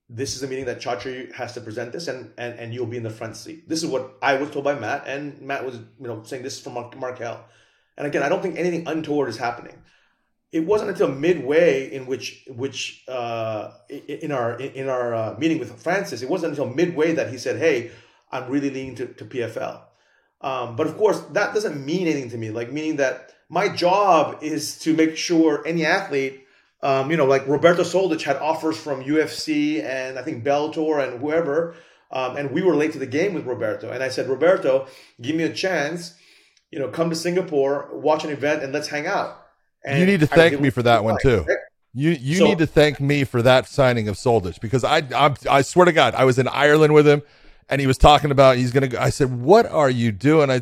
this is a meeting that Chatri has to present this, and and and you'll be in the front seat. This is what I was told by Matt, and Matt was you know saying this is from Marquel. And again, I don't think anything untoward is happening. It wasn't until midway in which which uh, in our in our uh, meeting with Francis, it wasn't until midway that he said, "Hey, I'm really leaning to, to PFL." Um, but of course, that doesn't mean anything to me. Like meaning that my job is to make sure any athlete um, you know, like Roberto Soldic had offers from UFC and I think Bellator and whoever. Um, and we were late to the game with Roberto. And I said, Roberto, give me a chance. You know, come to Singapore, watch an event, and let's hang out. And you need to thank me for that one too. You you so, need to thank me for that signing of Soldic because I I I swear to God I was in Ireland with him and he was talking about he's gonna go. I said, what are you doing? I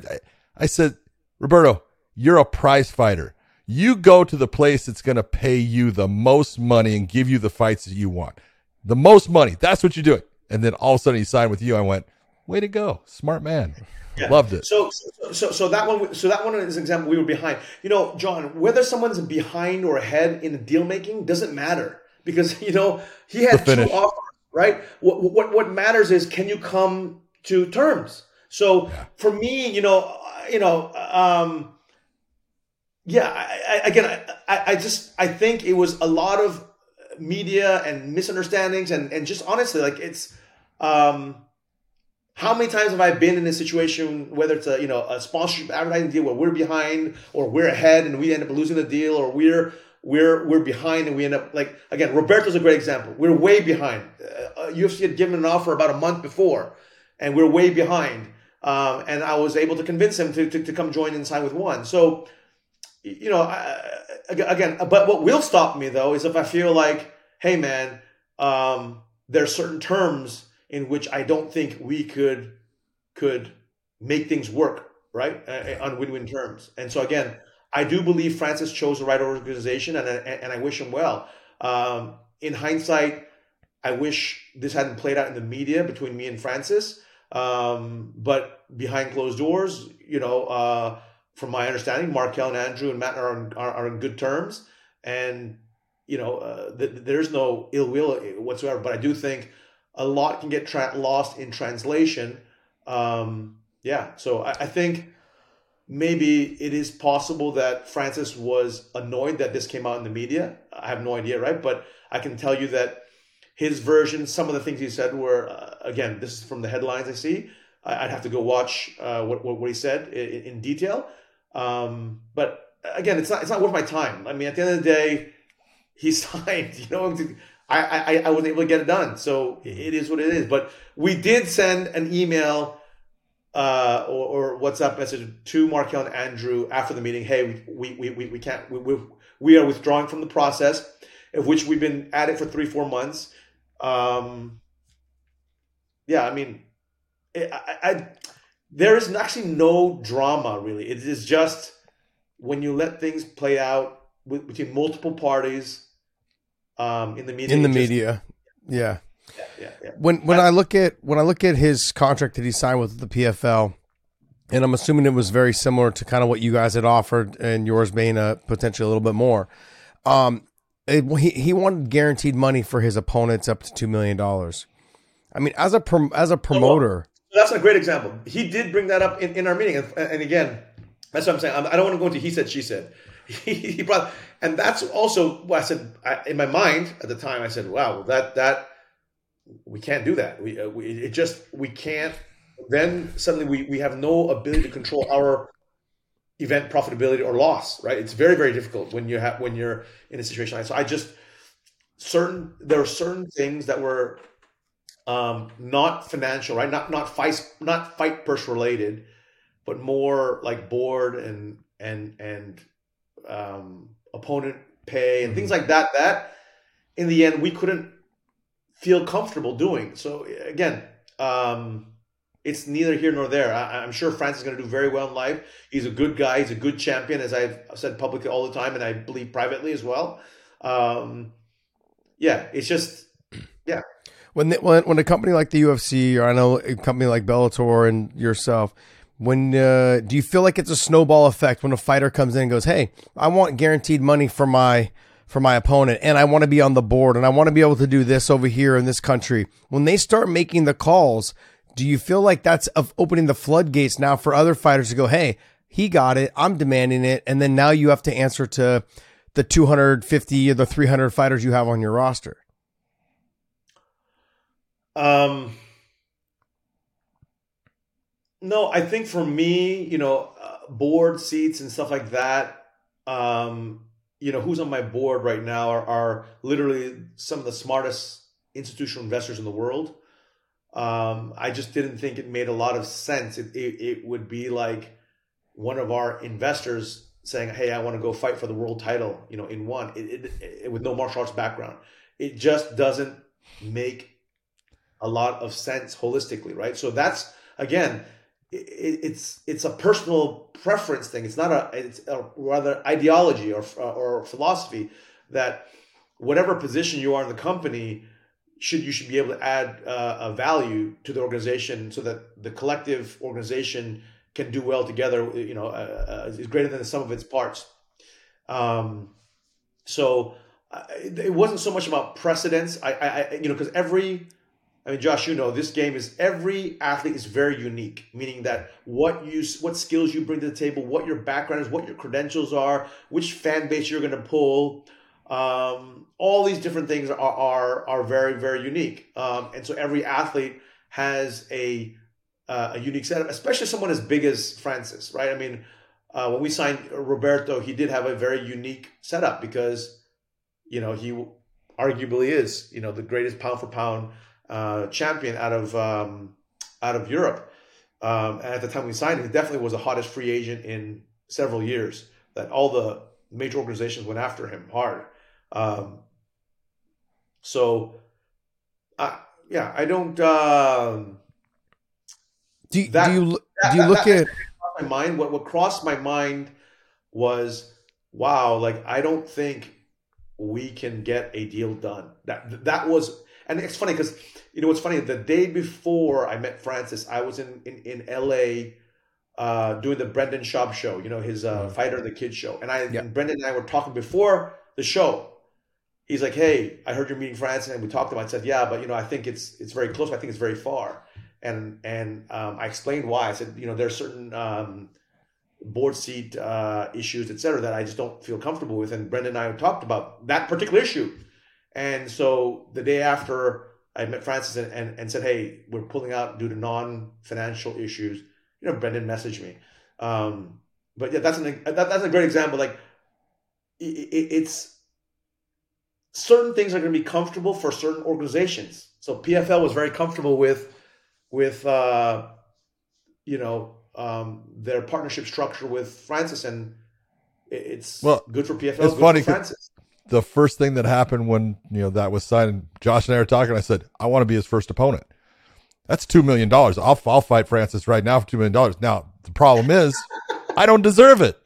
I said, Roberto, you're a prize fighter. You go to the place that's going to pay you the most money and give you the fights that you want. The most money. That's what you're doing. And then all of a sudden he signed with you. I went, way to go. Smart man. Yeah. Loved it. So, so, so that one, so that one is an example. We were behind. You know, John, whether someone's behind or ahead in the deal making doesn't matter because [LAUGHS] you know he had two offers, right? What, what what matters is can you come to terms. So yeah. for me, you know, you know, um, yeah, I, I, again, I, I just I think it was a lot of media and misunderstandings and and just honestly, like it's. um how many times have I been in a situation, whether it's a you know a sponsorship advertising deal where we're behind or we're ahead and we end up losing the deal, or we're we're we're behind and we end up like again Roberto's a great example. We're way behind. Uh, UFC had given an offer about a month before, and we're way behind. Um, and I was able to convince him to, to, to come join and sign with one. So you know, I, again, but what will stop me though is if I feel like, hey man, um, there are certain terms in which I don't think we could could make things work right uh, on win-win terms. And so again, I do believe Francis chose the right organization, and and I wish him well. Um, in hindsight, I wish this hadn't played out in the media between me and Francis. Um, but behind closed doors, you know. Uh, from my understanding, Marquel and Andrew and Matt are on, are, are in good terms, and you know, uh, th- there's no ill will whatsoever. But I do think a lot can get tra- lost in translation. Um, yeah, so I, I think maybe it is possible that Francis was annoyed that this came out in the media. I have no idea, right? But I can tell you that his version, some of the things he said were, uh, again, this is from the headlines I see. I'd have to go watch uh, what, what, he said in, in detail. Um, but again, it's not it's not worth my time. I mean, at the end of the day, he [LAUGHS] signed. You know, I I, I wasn't able to get it done, so it is what it is. But we did send an email uh, or, or WhatsApp message to Marquel and Andrew after the meeting. Hey, we we, we, we can't we, we, we are withdrawing from the process, of which we've been at it for three four months. Um, yeah, I mean, I, I there is actually no drama really. It is just when you let things play out with, between multiple parties um, in the media. In the media, yeah. Yeah, yeah, yeah. When when I, I look at when I look at his contract that he signed with the PFL, and I'm assuming it was very similar to kind of what you guys had offered, and yours being a potentially a little bit more. Um, it, he he wanted guaranteed money for his opponents up to two million dollars. I mean, as a as a promoter, that's a great example. He did bring that up in, in our meeting, and, and again, that's what I'm saying. I don't want to go into he said she said. [LAUGHS] He, he brought, and that's also what I said I, in my mind at the time. I said, "Wow, that that we can't do that. We, uh, we it just we can't." Then suddenly we we have no ability to control our event profitability or loss. Right? It's very very difficult when you have when you're in a situation like so. I just certain there are certain things that were um, not financial, right? Not not fight not fight purse related, but more like board and and and um, opponent pay and mm-hmm. things like that. That in the end we couldn't feel comfortable doing. So again, um, it's neither here nor there. I, am sure Francis is going to do very well in life. He's a good guy. He's a good champion, as I've said publicly all the time, and I believe privately as well. Um, yeah, it's just yeah. When, the, when when a company like the UFC or I know a company like Bellator and yourself, when uh, do you feel like it's a snowball effect when a fighter comes in and goes, "Hey, I want guaranteed money for my for my opponent and I want to be on the board and I want to be able to do this over here in this country." When they start making the calls, do you feel like that's of opening the floodgates now for other fighters to go, "Hey, he got it. I'm demanding it." And then now you have to answer to the 250 or the 300 fighters you have on your roster. Um no, I think for me, you know, uh, board seats and stuff like that, um, you know, who's on my board right now are, are literally some of the smartest institutional investors in the world. Um, I just didn't think it made a lot of sense. It, it, it would be like one of our investors saying, "Hey, I want to go fight for the world title," you know, in one, it, it, with no martial arts background. It just doesn't make a lot of sense holistically, right? So that's again it's it's a personal preference thing. It's not a it's a rather ideology or or philosophy that whatever position you are in the company should you should be able to add uh, a value to the organization so that the collective organization can do well together. You know, uh, uh, is greater than the sum of its parts. Um, so uh, it wasn't so much about precedence. I, I you know because every I mean, Josh, you know, this game is every athlete is very unique, meaning that what you, what skills you bring to the table, what your background is, what your credentials are, which fan base you're going to pull, um, all these different things are are, are very very unique, um, and so every athlete has a uh, a unique setup, especially someone as big as Francis, right? I mean, uh, when we signed Roberto, he did have a very unique setup because, you know, he arguably is, you know, the greatest pound for pound uh, champion out of um, out of Europe. Um, and at the time we signed him, he definitely was the hottest free agent in several years. That all the major organizations went after him hard. Um, so, uh, yeah, I don't. Um, do, that, do you that, do you look that, at my mind? What what crossed my mind was, wow, like I don't think we can get a deal done. That that was and it's funny because you know what's funny. The day before I met Francis, I was in in, in L.A. Uh, doing the Brendan Schaub show. You know his uh, mm-hmm. Fighter the Kid show, and I yeah. and Brendan and I were talking before the show. He's like, "Hey, I heard you're meeting Francis," and we talked about. It. I said, "Yeah, but you know, I think it's it's very close. I think it's very far." And and um, I explained why. I said, you know, there are certain um, board seat uh, issues, et cetera, that I just don't feel comfortable with. And Brendan and I talked about that particular issue. And so the day after I met Francis and, and, and said, hey, we're pulling out due to non financial issues, you know, Brendan messaged me. Um, but yeah, that's an that, that's a great example. Like it, it, it's certain things are going to be comfortable for certain organizations. So PFL was very comfortable with with uh, you know um, their partnership structure with Francis, and it's well, good for PFL. It's funny, Francis the first thing that happened when you know that was signed, Josh and I were talking. I said, I want to be his first opponent. That's two million dollars. I'll I'll fight Francis right now for two million dollars. Now the problem is, I don't deserve it.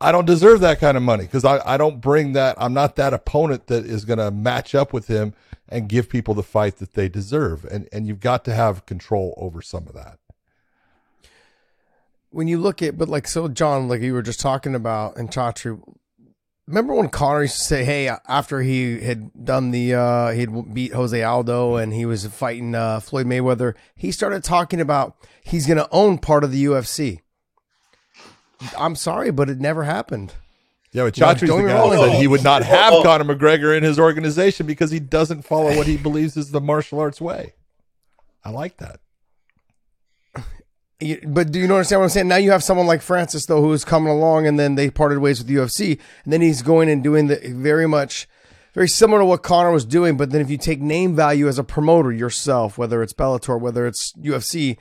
I don't deserve that kind of money because I, I don't bring that. I'm not that opponent that is going to match up with him and give people the fight that they deserve. And and you've got to have control over some of that. When you look at, but like so, John, like you were just talking about, and Chatri, remember when Conor used to say, "Hey," after he had done the uh, he'd beat Jose Aldo and he was fighting uh, Floyd Mayweather, he started talking about he's going to own part of the UFC. I'm sorry, but it never happened. Yeah, but Chatri's the guy that said he would not [LAUGHS] have oh, oh. Conor McGregor in his organization because he doesn't follow what he believes is the martial arts way. I like that but do you understand what I'm saying? Now you have someone like Francis though who is coming along, and then they parted ways with the UFC, and then he's going and doing the very much, very similar to what Conor was doing. But then if you take name value as a promoter yourself, whether it's Bellator, whether it's UFC,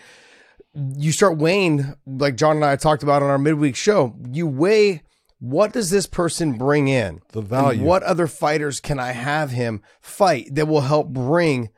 you start weighing like John and I talked about on our midweek show. You weigh what does this person bring in, the value. what other fighters can I have him fight that will help bring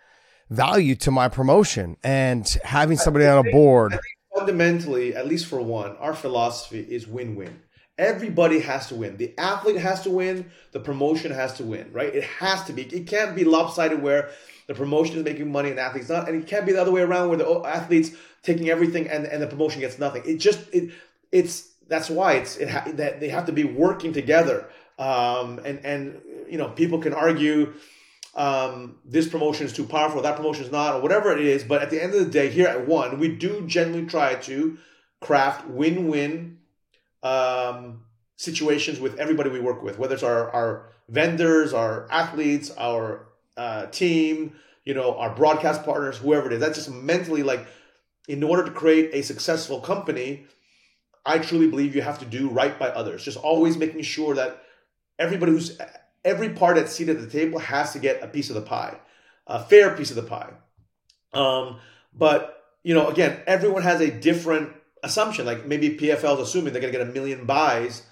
value to my promotion and having somebody on a board. Fundamentally, at least for one, our philosophy is win-win. Everybody has to win. The athlete has to win. The promotion has to win, right? It has to be. It can't be lopsided where the promotion is making money and the athletes not, and it can't be the other way around where the athletes taking everything and, and the promotion gets nothing. It just it it's that's why it's it ha- that they have to be working together. Um, and and you know people can argue um, this promotion is too powerful, that promotion is not, or whatever it is. But at the end of the day, here at One, we do generally try to craft win-win um, situations with everybody we work with, whether it's our, our vendors, our athletes, our uh, team, you know, our broadcast partners, whoever it is. That's just mentally like, in order to create a successful company, I truly believe you have to do right by others. Just always making sure that everybody who's every part that's seated at the table has to get a piece of the pie, a fair piece of the pie. Um, but you know, again, everyone has a different assumption. Like maybe PFL is assuming they're going to get a million buys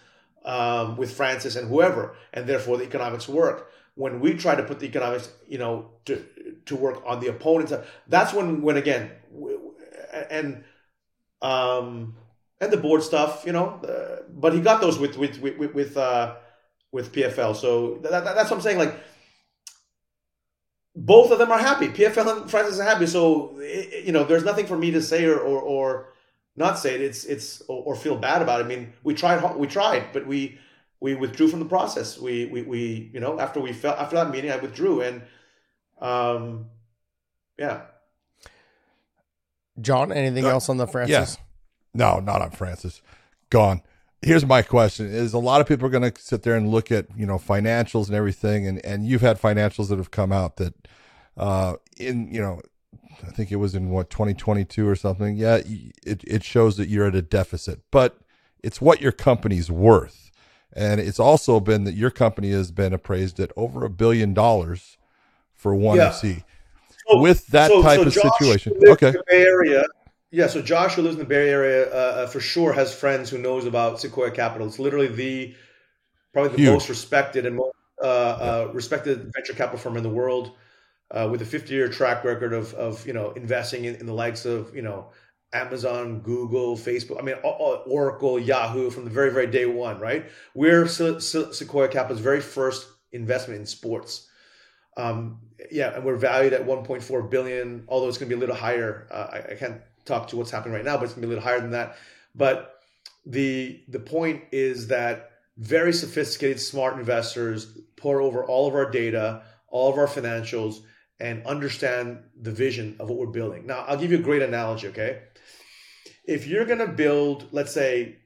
um, with Francis and whoever, and therefore the economics work. When we try to put the economics, you know, to to work on the opponents, that's when when again, and um, and the board stuff, you know. Uh, but he got those with with with with with uh, with PFL. So that, that, that's what I'm saying. Like both of them are happy. PFL and Francis are happy. So it, you know, there's nothing for me to say or or, or not say it. It's it's or, or, feel bad about it. I mean, we tried we tried, but we we withdrew from the process. We we, we you know after we felt after that meeting, I withdrew and um yeah. John, anything uh, else on the Francis? Yeah. No, not on Francis. Gone here's my question is a lot of people are going to sit there and look at you know financials and everything and and you've had financials that have come out that uh in you know i think it was in what 2022 or something? Yeah it, it shows that you're at a deficit but it's what your company's worth. And it's also been that your company has been appraised at over a billion dollars for one yeah. fc so, with that so, type so of Josh situation okay. area yeah, so Josh, who lives in the Bay Area, uh, uh, for sure has friends who knows about Sequoia Capital. It's literally the probably the Huge. most respected and most uh, uh, respected venture capital firm in the world, uh, with a 50 year track record of of you know investing in, in, the likes of you know Amazon, Google, Facebook. I mean, Oracle, Yahoo from the very very day one. Right, we're Se- Se- Sequoia Capital's very first investment in sports. Um, yeah, and we're valued at 1.4 billion. Although it's going to be a little higher. Uh, I, I can't talk to what's happening right now, but it's gonna be a little higher than that. But the the point is that very sophisticated, smart investors pour over all of our data, all of our financials, and understand the vision of what we're building. Now, I'll give you a great analogy, okay? If you're gonna build, let's say,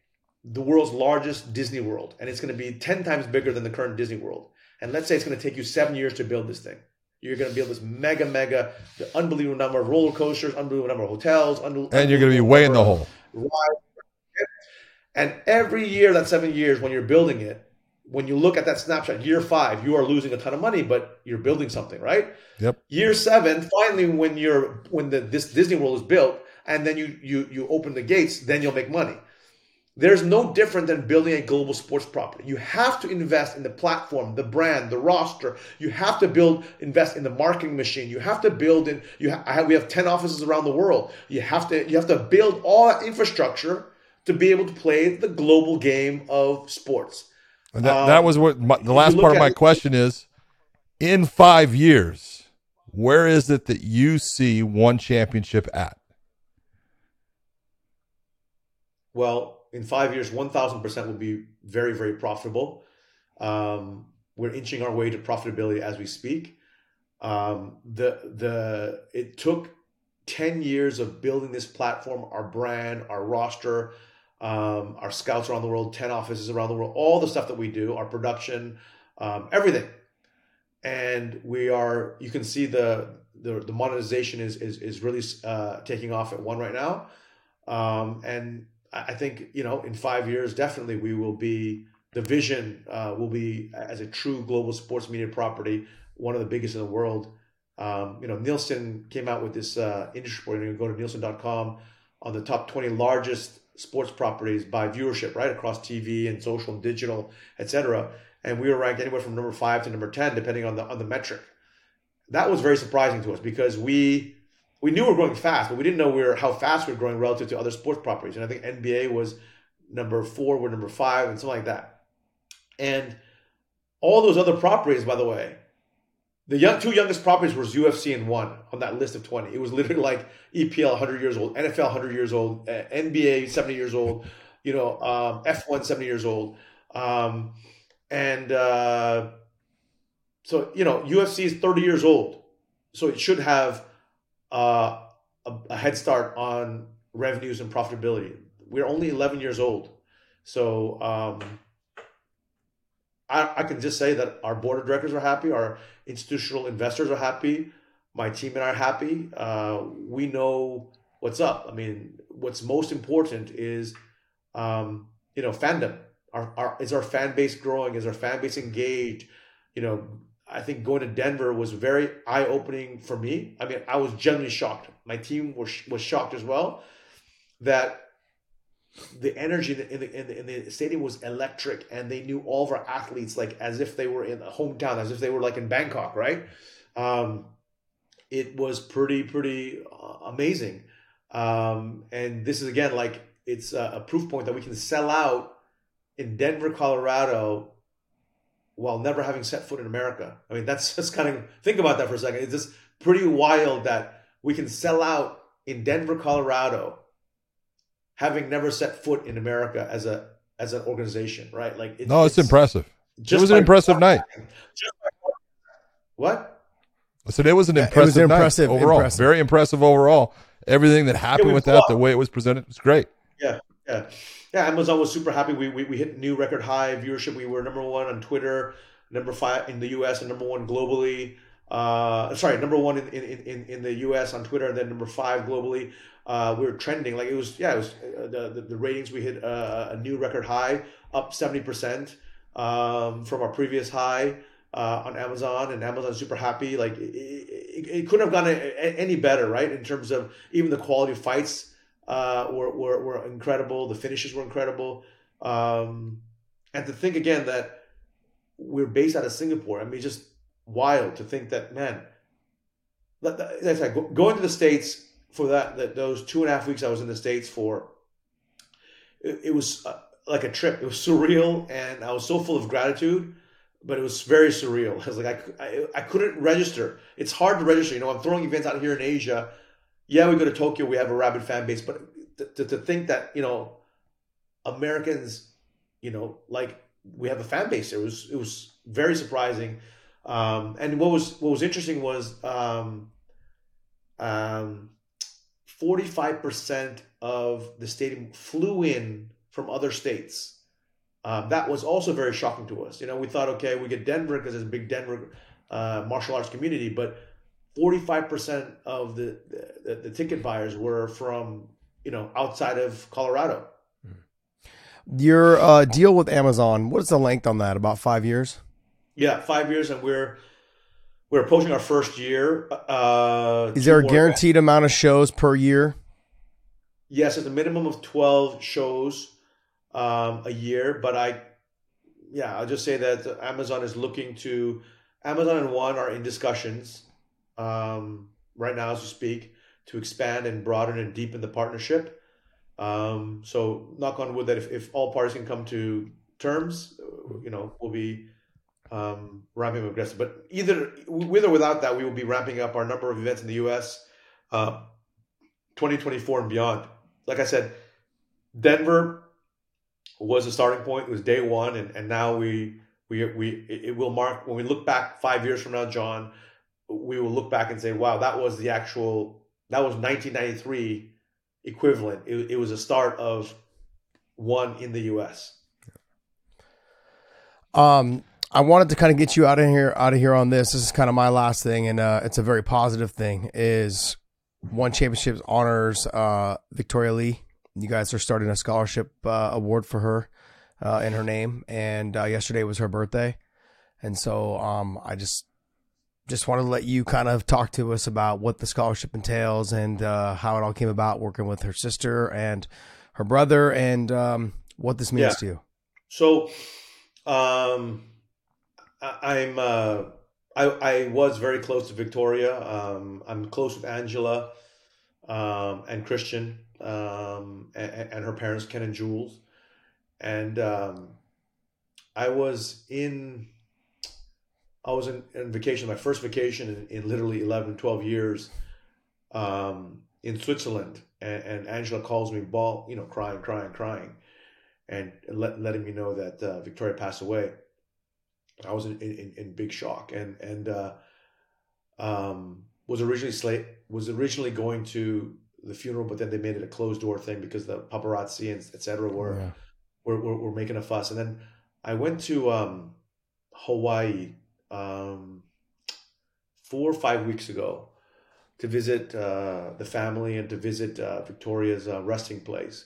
the world's largest Disney World, and it's gonna be 10 times bigger than the current Disney World, and let's say it's gonna take you seven years to build this thing. You're going to build this mega, mega, the unbelievable number of roller coasters, unbelievable number of hotels, unbelievable and you're going to be way in the hole. And every year, that seven years, when you're building it, when you look at that snapshot, year five, you are losing a ton of money, but you're building something, right? Yep. Year seven, finally, when you're when the this Disney World is built, and then you you you open the gates, then you'll make money. There's no different than building a global sports property. You have to invest in the platform, the brand, the roster. You have to build, invest in the marketing machine. You have to build in. You have, we have ten offices around the world. You have to you have to build all that infrastructure to be able to play the global game of sports. And that, um, that was what my, the last part of my question is. In five years, where is it that you see one championship at? Well, in five years, 1000% will be very, very profitable. Um, we're inching our way to profitability as we speak. Um, the the it took 10 years of building this platform, our brand, our roster, um, our scouts around the world, 10 offices around the world, all the stuff that we do, our production, um, everything. And we are, you can see the the, the monetization is is, is really uh, taking off at one right now. Um, and I think you know in five years definitely we will be the vision uh, will be as a true global sports media property, one of the biggest in the world. Um, you know, Nielsen came out with this uh, industry report. You can go to Nielsen.com on the top 20 largest sports properties by viewership, right across TV and social and digital, etc. And we were ranked anywhere from number five to number 10, depending on the on the metric. that was very surprising to us because we we knew we were growing fast, but we didn't know we were how fast we were growing relative to other sports properties. And I think NBA was number four, we're number five, and something like that. And all those other properties, by the way, the young, two youngest properties was UFC and one on that list of 20. It was literally like EPL 100 years old, NFL 100 years old, uh, NBA 70 years old, you know, um, F1 70 years old. Um, and uh, so, you know, UFC is 30 years old. So it should have uh, a, a head start on revenues and profitability. We're only 11 years old. So, um, I, I can just say that our board of directors are happy, our institutional investors are happy, my team and I are happy. Uh, we know what's up. I mean, what's most important is, um, you know, fandom. Our, our is our fan base growing? Is our fan base engaged? You know, I think going to Denver was very eye opening for me. I mean, I was genuinely shocked. My team was was shocked as well that the energy in the, in the, in the stadium was electric and they knew all of our athletes like as if they were in a hometown as if they were like in bangkok right um, it was pretty pretty uh, amazing um, and this is again like it's a, a, proof point that we can sell out in denver colorado while never having set foot in america i mean that's [LAUGHS] just kind of think about that for a second it's just pretty wild that we can sell out in denver colorado having never set foot in America as a as an organization, right? Like, it, no, it's, it's, impressive. it was an impressive night. what? I said it was an impressive, it was impressive overall. Impressive. Very impressive overall. Everything that happened yeah, with that, the way it was presented, was great. Yeah, yeah, yeah. Amazon was super happy. We, we we hit new record high viewership. We were number one on Twitter, number five in the U.S. and number one globally. Uh, sorry, number one in, in, in, in the U.S. on Twitter, and then number five globally uh, we were trending like it was yeah it was uh, the, the, the ratings we hit uh, a new record high up 70% um, from our previous high uh, on Amazon and Amazon super happy like it, it, it, couldn't have gone any better right in terms of even the quality of fights uh, were, were, were incredible the finishes were incredible um, and to think again that we're based out of Singapore I mean just wild to think that man that's like going to the states for that, that those two and a half weeks I was in the states for, it, it was uh, like a trip. It was surreal, and I was so full of gratitude. But it was very surreal. [LAUGHS] I was like, I, I, I couldn't register. It's hard to register. You know, I'm throwing events out here in Asia. Yeah, we go to Tokyo. We have a rabid fan base, but to, to, to think that you know, Americans, you know, like we have a fan base. It was it was very surprising. Um, and what was what was interesting was um, um, 45% of the stadium flew in from other states. Um, that was also very shocking to us. You know, we thought, okay, we get Denver because there's a big Denver uh, martial arts community, but 45% of the, the, the ticket buyers were from, you know, outside of Colorado. Your uh, deal with Amazon, what is the length on that? About five years? Yeah, five years, and we're we're approaching our first year. Uh, Is there a guaranteed amount of shows per year? Yes, it's a minimum of twelve shows um, a year. But I, yeah, I'll just say that Amazon is looking to. Amazon and One are in discussions um, right now as we speak to expand and broaden and deepen the partnership. Um, so knock on wood that if, if all parties can come to terms, you know, we'll be um, ramping up aggressive. But either with or without that, we will be ramping up our number of events in the U.S. Uh, 2024 and beyond. Like I said, Denver was a starting point. It was day one, and, and now we we we it will mark when we look back five years from now, John. We will look back and say, "Wow, that was the actual that was 1993 equivalent. It, it was a start of one in the U.S." Um, I wanted to kind of get you out of here, out of here on this. This is kind of my last thing, and uh, it's a very positive thing. Is one championship honors uh, Victoria Lee. You guys are starting a scholarship uh, award for her uh, in her name, and uh, yesterday was her birthday, and so um, I just just wanted to let you kind of talk to us about what the scholarship entails and uh, how it all came about, working with her sister and her brother, and um, what this means yeah. to you. So. Um I'm uh, I, I was very close to Victoria. Um, I'm close with Angela um, and Christian um, and, and, her parents, Ken and Jules. And um, I was in, I was in, in vacation, my first vacation in, in, literally 11, 12 years um, in Switzerland. And, and, Angela calls me, ball, you know, crying, crying, crying, and let, letting me know that uh, Victoria passed away. I was in, in, in big shock and and uh, um, was originally slate was originally going to the funeral, but then they made it a closed door thing because the paparazzi and etc. Were, yeah. were, were were making a fuss. And then I went to um, Hawaii um, four or five weeks ago to visit uh, the family and to visit uh, Victoria's uh, resting place.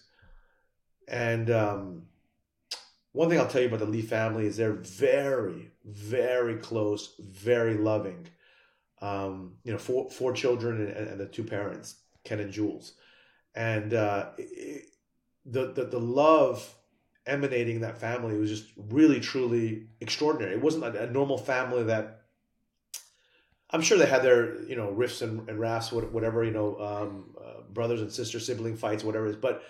And um, one thing I'll tell you about the Lee family is they're very, very close, very loving. Um, you know, four four children and, and, the two parents, Ken and Jules, and uh, it, the, the the love emanating that family was just really truly extraordinary. It wasn't a, a normal family that I'm sure they had their you know rifts and, and rafts, whatever you know, um, uh, brothers and sister sibling fights, whatever it is, but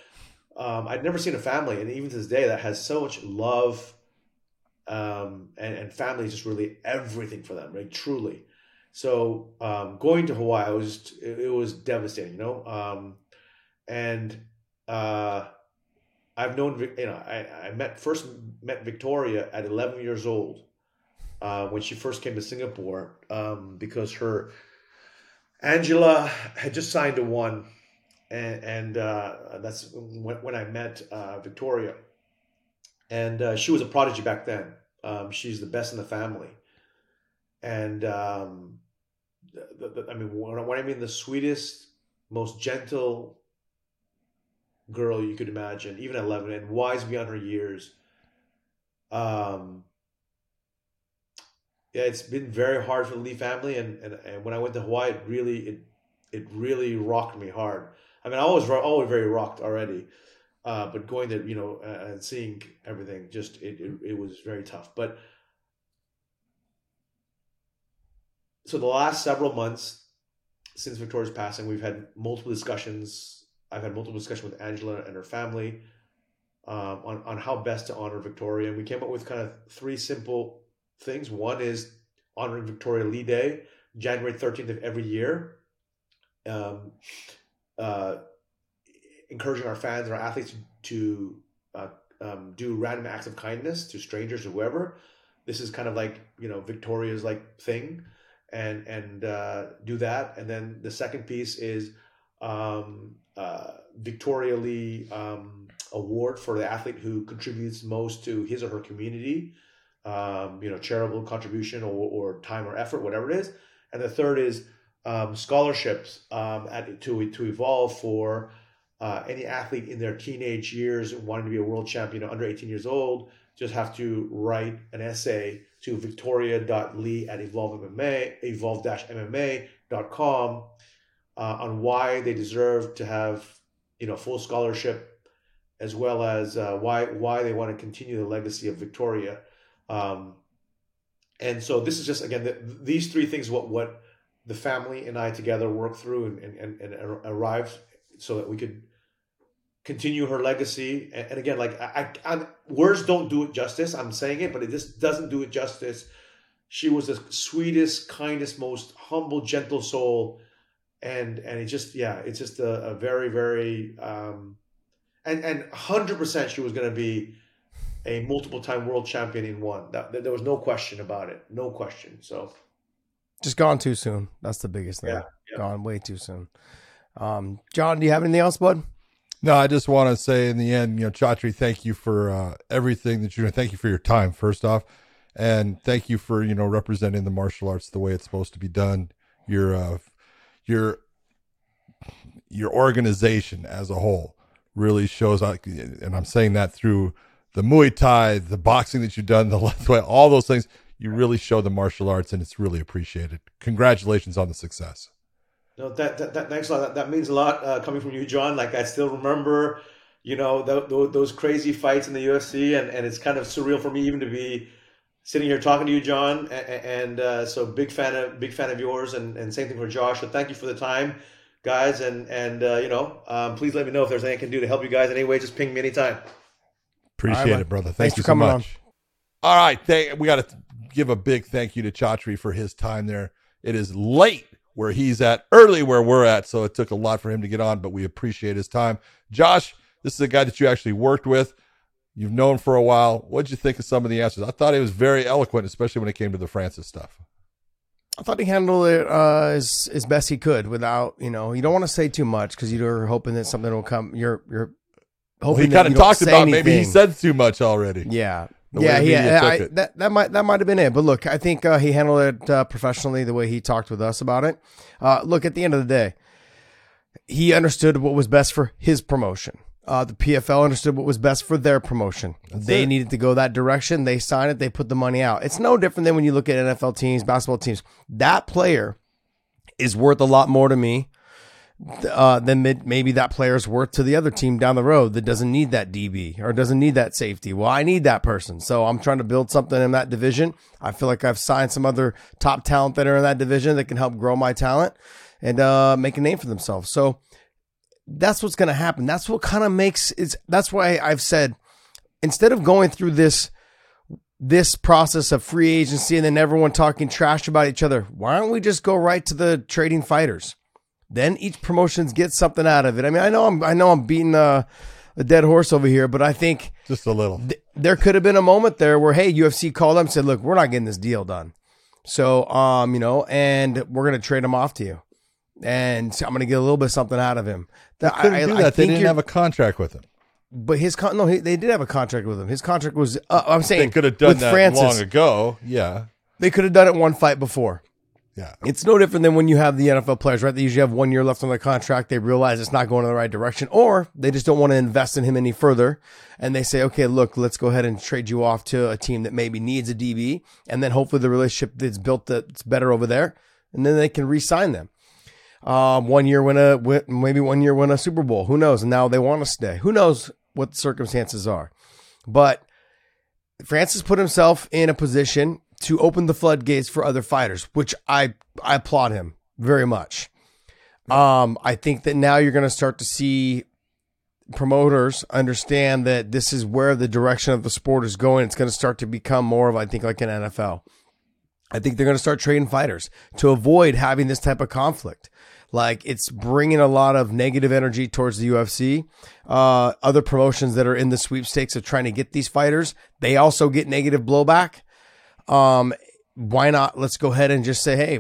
um, I'd never seen a family, and even to this day, that has so much love, um, and, and family is just really everything for them, right? Truly. So um, going to Hawaii was just, it, it, was devastating, you know. Um, and uh, I've known, you know, I, I met first met Victoria at 11 years old uh, when she first came to Singapore um, because her Angela had just signed a one and, and uh, that's when, when, I met uh, Victoria. And uh, she was a prodigy back then. Um, she's the best in the family. And um, the, the, I mean, when I mean the sweetest, most gentle girl you could imagine, even at 11, and wise beyond her years. Um, yeah, it's been very hard for the Lee family, and, and, and when I went to Hawaii, it really it it really rocked me hard. I mean, I was always very rocked already, uh, but going to you know uh, and seeing everything, just it, it, it was very tough. But so the last several months since Victoria's passing, we've had multiple discussions. I've had multiple discussions with Angela and her family um, on on how best to honor Victoria, and we came up with kind of three simple things. One is honoring Victoria Lee Day, January thirteenth of every year. Um, uh, encouraging our fans our athletes to uh, um, do random acts of kindness to strangers or whoever. This is kind of like you know Victoria's like thing, and and uh, do that. And then the second piece is um, uh, Victoria Lee um, Award for the athlete who contributes most to his or her community. Um, you know, charitable contribution or, or time or effort, whatever it is. And the third is um, scholarships um, at, to to evolve for uh, any athlete in their teenage years wanting to be a world champion under 18 years old. Just have to write an essay to victoria.lee at evolve MMA, evolve-mma.com uh, on why they deserve to have you know full scholarship as well as uh, why why they want to continue the legacy of Victoria. Um, and so this is just again the, these three things what what the family and I together worked through and, and, and arrived so that we could continue her legacy. And, and again, like I, I, words don't do it justice. I'm saying it, but it just doesn't do it justice. She was the sweetest, kindest, most humble, gentle soul. And, and it just, yeah, it's just a, a very, very, um, and, and hundred percent she was going to be a multiple time world champion in one. That, there was no question about it. No question. So, just gone too soon. That's the biggest thing. Yeah, yeah. Gone way too soon. Um, John, do you have anything else, bud? No, I just want to say in the end, you know, Chatri, thank you for uh, everything that you're doing. Thank you for your time, first off, and thank you for you know representing the martial arts the way it's supposed to be done. Your uh, your your organization as a whole really shows out, and I'm saying that through the Muay Thai, the boxing that you've done, the [LAUGHS] Lethwei, all those things you really show the martial arts, and it's really appreciated. Congratulations on the success. No, that, that, that thanks a lot. That, that means a lot uh, coming from you, John. Like I still remember, you know, the, the, those crazy fights in the UFC, and, and it's kind of surreal for me even to be sitting here talking to you, John, and, and uh, so big fan of big fan of yours, and, and same thing for Josh. So thank you for the time, guys, and and uh, you know, um, please let me know if there's anything I can do to help you guys in any way. Just ping me anytime. Appreciate Right, it, brother. Thank Thanks you for so coming much. All right, thank, we got to give a big thank you to Chatri for his time there. It is late where he's at, early where we're at, so it took a lot for him to get on, but we appreciate his time. Josh, this is a guy that you actually worked with. You've known for a while. What'd you think of some of the answers? I thought he was very eloquent, especially when it came to the Francis stuff. I thought he handled it uh, as as best he could without, you know, you don't want to say too much because you're hoping that something will come. You're you're Well, hoping he kind of talked about maybe he said too much already. Yeah. Yeah, yeah, I, that that might that might have been it. But look, I think uh, he handled it uh, professionally the way he talked with us about it. Uh, look, at the end of the day, he understood what was best for his promotion. Uh, the PFL understood what was best for their promotion. they it. needed to go that direction. They signed it. They put the money out. It's no different than when you look at NFL teams, basketball teams. That player is worth a lot more to me uh, then maybe that player's worth to the other team down the road that doesn't need that DB or doesn't need that safety. Well, I need that person. So I'm trying to build something in that division. I feel like I've signed some other top talent that are in that division that can help grow my talent and uh, make a name for themselves. So that's what's going to happen. That's what kind of makes it's that's why I've said instead of going through this this process of free agency and then everyone talking trash about each other, why don't we just go right to the trading fighters? Then each promotions gets something out of it. I mean, I know I'm I know I'm beating a, a dead horse over here, but I think Just a little. th- there could have been a moment there where hey, UFC called them and said, "Look, we're not getting this deal done." So, um, you know, and we're going to trade him off to you. And I'm going to get a little bit of something out of him. That- Couldn't I- do I that. They didn't have a contract with him. but his con no, he, they did have a contract with him. His contract was uh, I'm saying They could have done with that Francis, long ago. Yeah. They could have done it one fight before. Yeah. It's no different than when you have the NFL players, right? They usually have one year left on their contract. They realize it's not going in the right direction, or they just don't want to invest in him any further. And they say, okay, look, let's go ahead and trade you off to a team that maybe needs a DB. And then hopefully the relationship that's built that's better over there. And then they can re sign them. Um, one year win a, win, maybe one year win a Super Bowl. Who knows? And now they want to stay. Who knows what the circumstances are? But Francis put himself in a position to open the floodgates for other fighters, which I I applaud him very much. Um, I think that now you're going to start to see promoters understand that this is where the direction of the sport is going. It's going to start to become more of, I think, like an NFL. I think they're going to start trading fighters to avoid having this type of conflict. Like it's bringing a lot of negative energy towards the UFC. Uh, other promotions that are in the sweepstakes of trying to get these fighters, they also get negative blowback. Um, why not? Let's go ahead and just say, hey,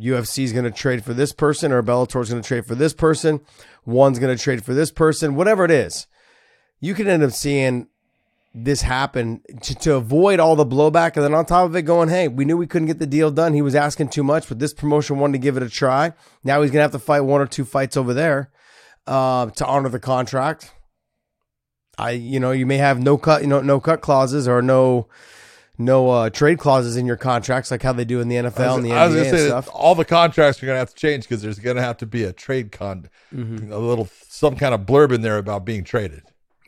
UFC is going to trade for this person, or Bellator is going to trade for this person. One's going to trade for this person, whatever it is. You can end up seeing this happen to, to avoid all the blowback. And then on top of it, going, hey, we knew we couldn't get the deal done. He was asking too much, but this promotion wanted to give it a try. Now he's going to have to fight one or two fights over there uh, to honor the contract. I, you know, you may have no cut, you know, no cut clauses or no, no uh, trade clauses in your contracts, like how they do in the NFL and the I was NBA gonna and stuff. all the contracts are gonna have to change because there's gonna have to be a trade con, Mm-hmm. a little some kind of blurb in there about being traded.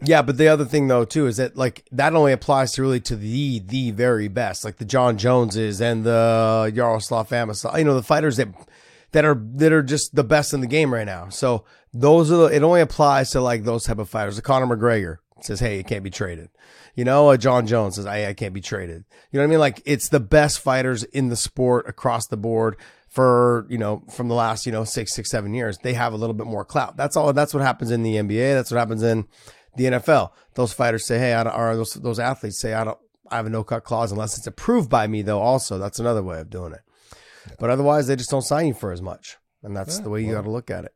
Yeah, but the other thing though too is that like that only applies to really to the the very best, like the Jon Joneses and the Yaroslav Amosov, you know, the fighters that that are that are just the best in the game right now. So those are the, it only applies to like those type of fighters. The Conor McGregor says, "Hey, it can't be traded." You know, uh, Jon Jones says, "I I can't be traded." You know what I mean? Like it's the best fighters in the sport across the board for you know from the last you know six six seven years. They have a little bit more clout. That's all. That's what happens in the NBA. That's what happens in the NFL. Those fighters say, "Hey, I don't," or those those athletes say, "I don't." I have a no cut clause unless it's approved by me, though. Also, that's another way of doing it. But otherwise, they just don't sign you for as much, and that's the way you got to look at it.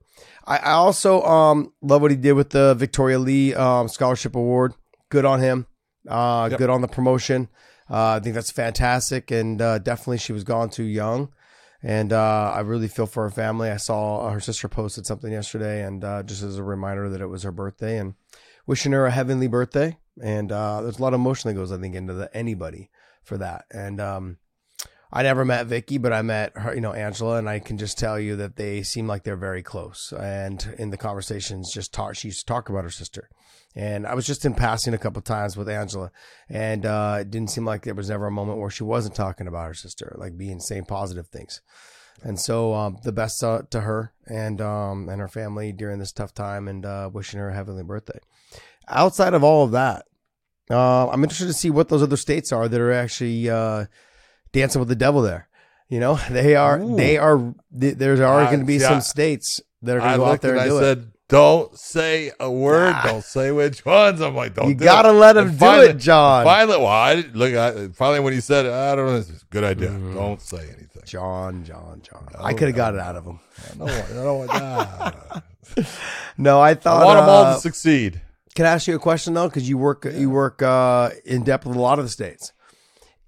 I, I also um, love what he did with the Victoria Lee um, Scholarship Award. Good on him. Uh, Good on the promotion. Uh, I think that's fantastic, and uh, definitely she was gone too young. And uh, I really feel for her family. I saw her sister posted something yesterday, and uh, just as a reminder that it was her birthday, and wishing her a heavenly birthday. And uh, there's a lot of emotion that goes, I think, into the, anybody for that. And um, I never met Vicky, but I met her, you know, Angela, and I can just tell you that they seem like they're very close. And in the conversations, just talk, she used to talk about her sister. And I was just in passing a couple times with Angela, and uh, it didn't seem like there was ever a moment where she wasn't talking about her sister, like being saying positive things. And so, um, the best uh, to her and um, and her family during this tough time, and uh, wishing her a heavenly birthday. Outside of all of that, uh, I'm interested to see what those other states are that are actually uh, dancing with the devil there. You know, [LAUGHS] they are. Ooh. They are. th- There are I- going to be see, some states that are going to go out there and and I do said, it. "Don't say a word. Ah. Don't say which ones." I'm like, "Don't." You do gotta it. let him And do finally- it, John. Finally, well, I look. I, finally, when he said, it, "I don't know," it's a good idea. Mm-hmm. Don't say anything. John, John, John. Oh, I could have got it out of him. I. I don't want that. No, I I thought. want them all uh, to succeed. Can I ask you a question though? Because you work you work uh, in depth with a lot of the states.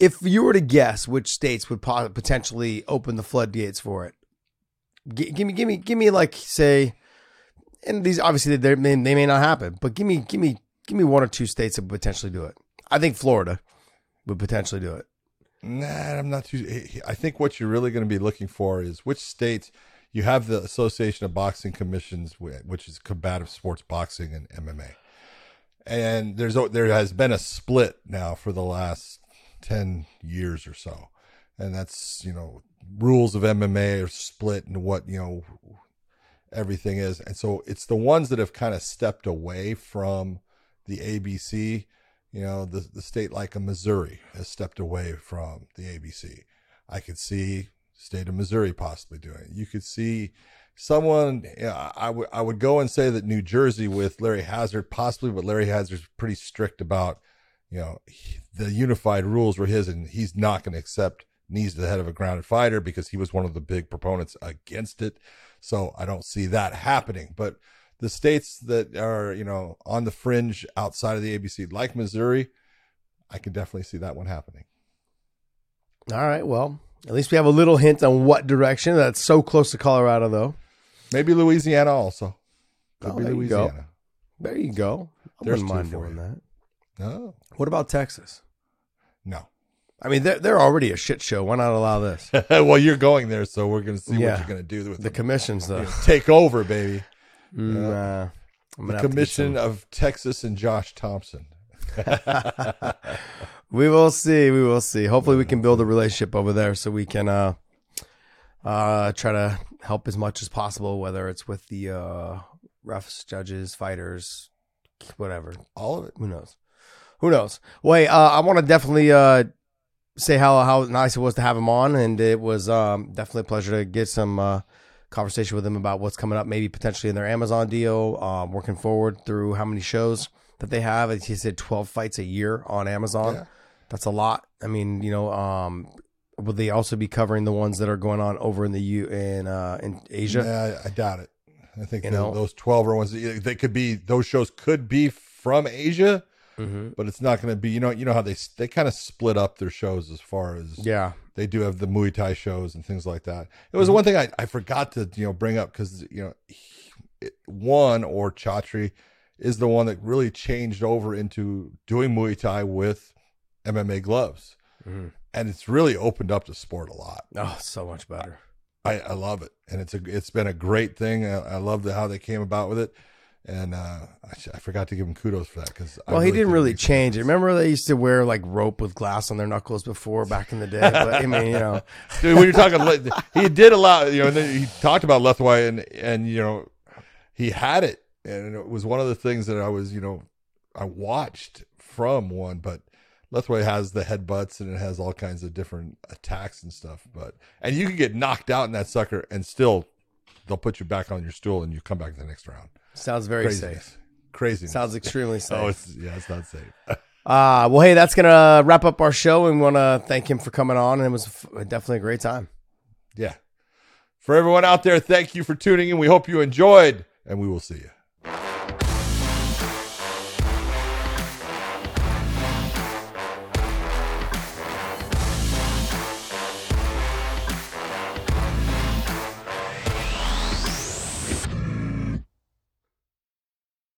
If you were to guess which states would po- potentially open the floodgates for it, give me, give me, give me, like say, and these obviously they may they may not happen, but give me, give me, give me one or two states that potentially do it. I think Florida would potentially do it. Nah, I'm not too. Eh, eh, I think what you're really going to be looking for is which states you have the Association of Boxing Commissions, which is combative sports boxing and MMA, and there's there has been a split now for the last ten years or so, and that's you know rules of MMA are split and what you know everything is, and so it's the ones that have kind of stepped away from the ABC you know, the, the state like a Missouri has stepped away from the ABC. I could see state of Missouri possibly doing it. You could see someone, yeah, I would, I would go and say that New Jersey with Larry Hazzard possibly, but Larry Hazzard's pretty strict about, you know, he- the unified rules were his and he's not going to accept knees to the head of a grounded fighter because he was one of the big proponents against it. So I don't see that happening, but the states that are you know on the fringe outside of the ABC, like Missouri, I can definitely see that one happening. All right, well, at least we have a little hint on what direction. That's so close to Colorado, though. Maybe Louisiana also. Could Oh, be there you go. Louisiana. There you go. I There's wouldn't two mind doing you. that. No, What about Texas? no. I mean, they're they're already a shit show. Why not allow this? [LAUGHS] well, you're going there, so we're going to see Yeah. what you're going to do with The the commissions, though. [LAUGHS] take over, baby. Mm, uh, The gonna have to get commission of Texas and Josh Thomson. [LAUGHS] we will see. We will see. Hopefully, we can build a relationship over there so we can uh, uh, try to help as much as possible, whether it's with the uh, refs, judges, fighters, whatever. All of it. Who knows? Who knows? Wait, uh, I want to definitely uh, say how how nice it was to have him on, and it was um, definitely a pleasure to get some uh, conversation with him about what's coming up, maybe potentially in their Amazon deal. Um, working forward through how many shows that they have. He said twelve fights a year on Amazon. Yeah. That's a lot. I mean, you know, um, will they also be covering the ones that are going on over in the U in uh, in Asia? Yeah, I, doubt it. I think know? those 12 are ones they could be, those shows could be from Asia, Mm-hmm. but it's not going to be, you know, you know how they, they kind of split up their shows as far as Yeah. they do have the Muay Thai shows and things like that. It Mm-hmm. was the one thing I, I forgot to, you know, bring up because, you know, he- it, one or Chatri is the one that really changed over into doing Muay Thai with MMA gloves. Mhm. And it's really opened up the sport a lot. Oh, so much better. I, I love it, and it's a it's been a great thing. I, I love the, how they came about with it, and uh, I, I forgot to give him kudos for that because Well, he didn't really change it. Remember they used to wear like rope with glass on their knuckles before back in the day. But I mean, you know, [LAUGHS] Dude, when you're talking, he did allow you know. And then he talked about Lethwei, and and you know, he had it, and it was one of the things that I was you know, I watched from one, but. Lethwei has the headbutts and it has all kinds of different attacks and stuff. But and you can get knocked out in that sucker and still they'll put you back on your stool and you come back the next round. Sounds very safe. Crazy. Sounds extremely safe. [LAUGHS] Oh, it's yeah, it's not safe. [LAUGHS] Uh, well, hey, that's gonna wrap up our show, and we want to thank him for coming on. And it was f- definitely a great time. yeah. For everyone out there, thank you for tuning in. We hope you enjoyed, and we will see you.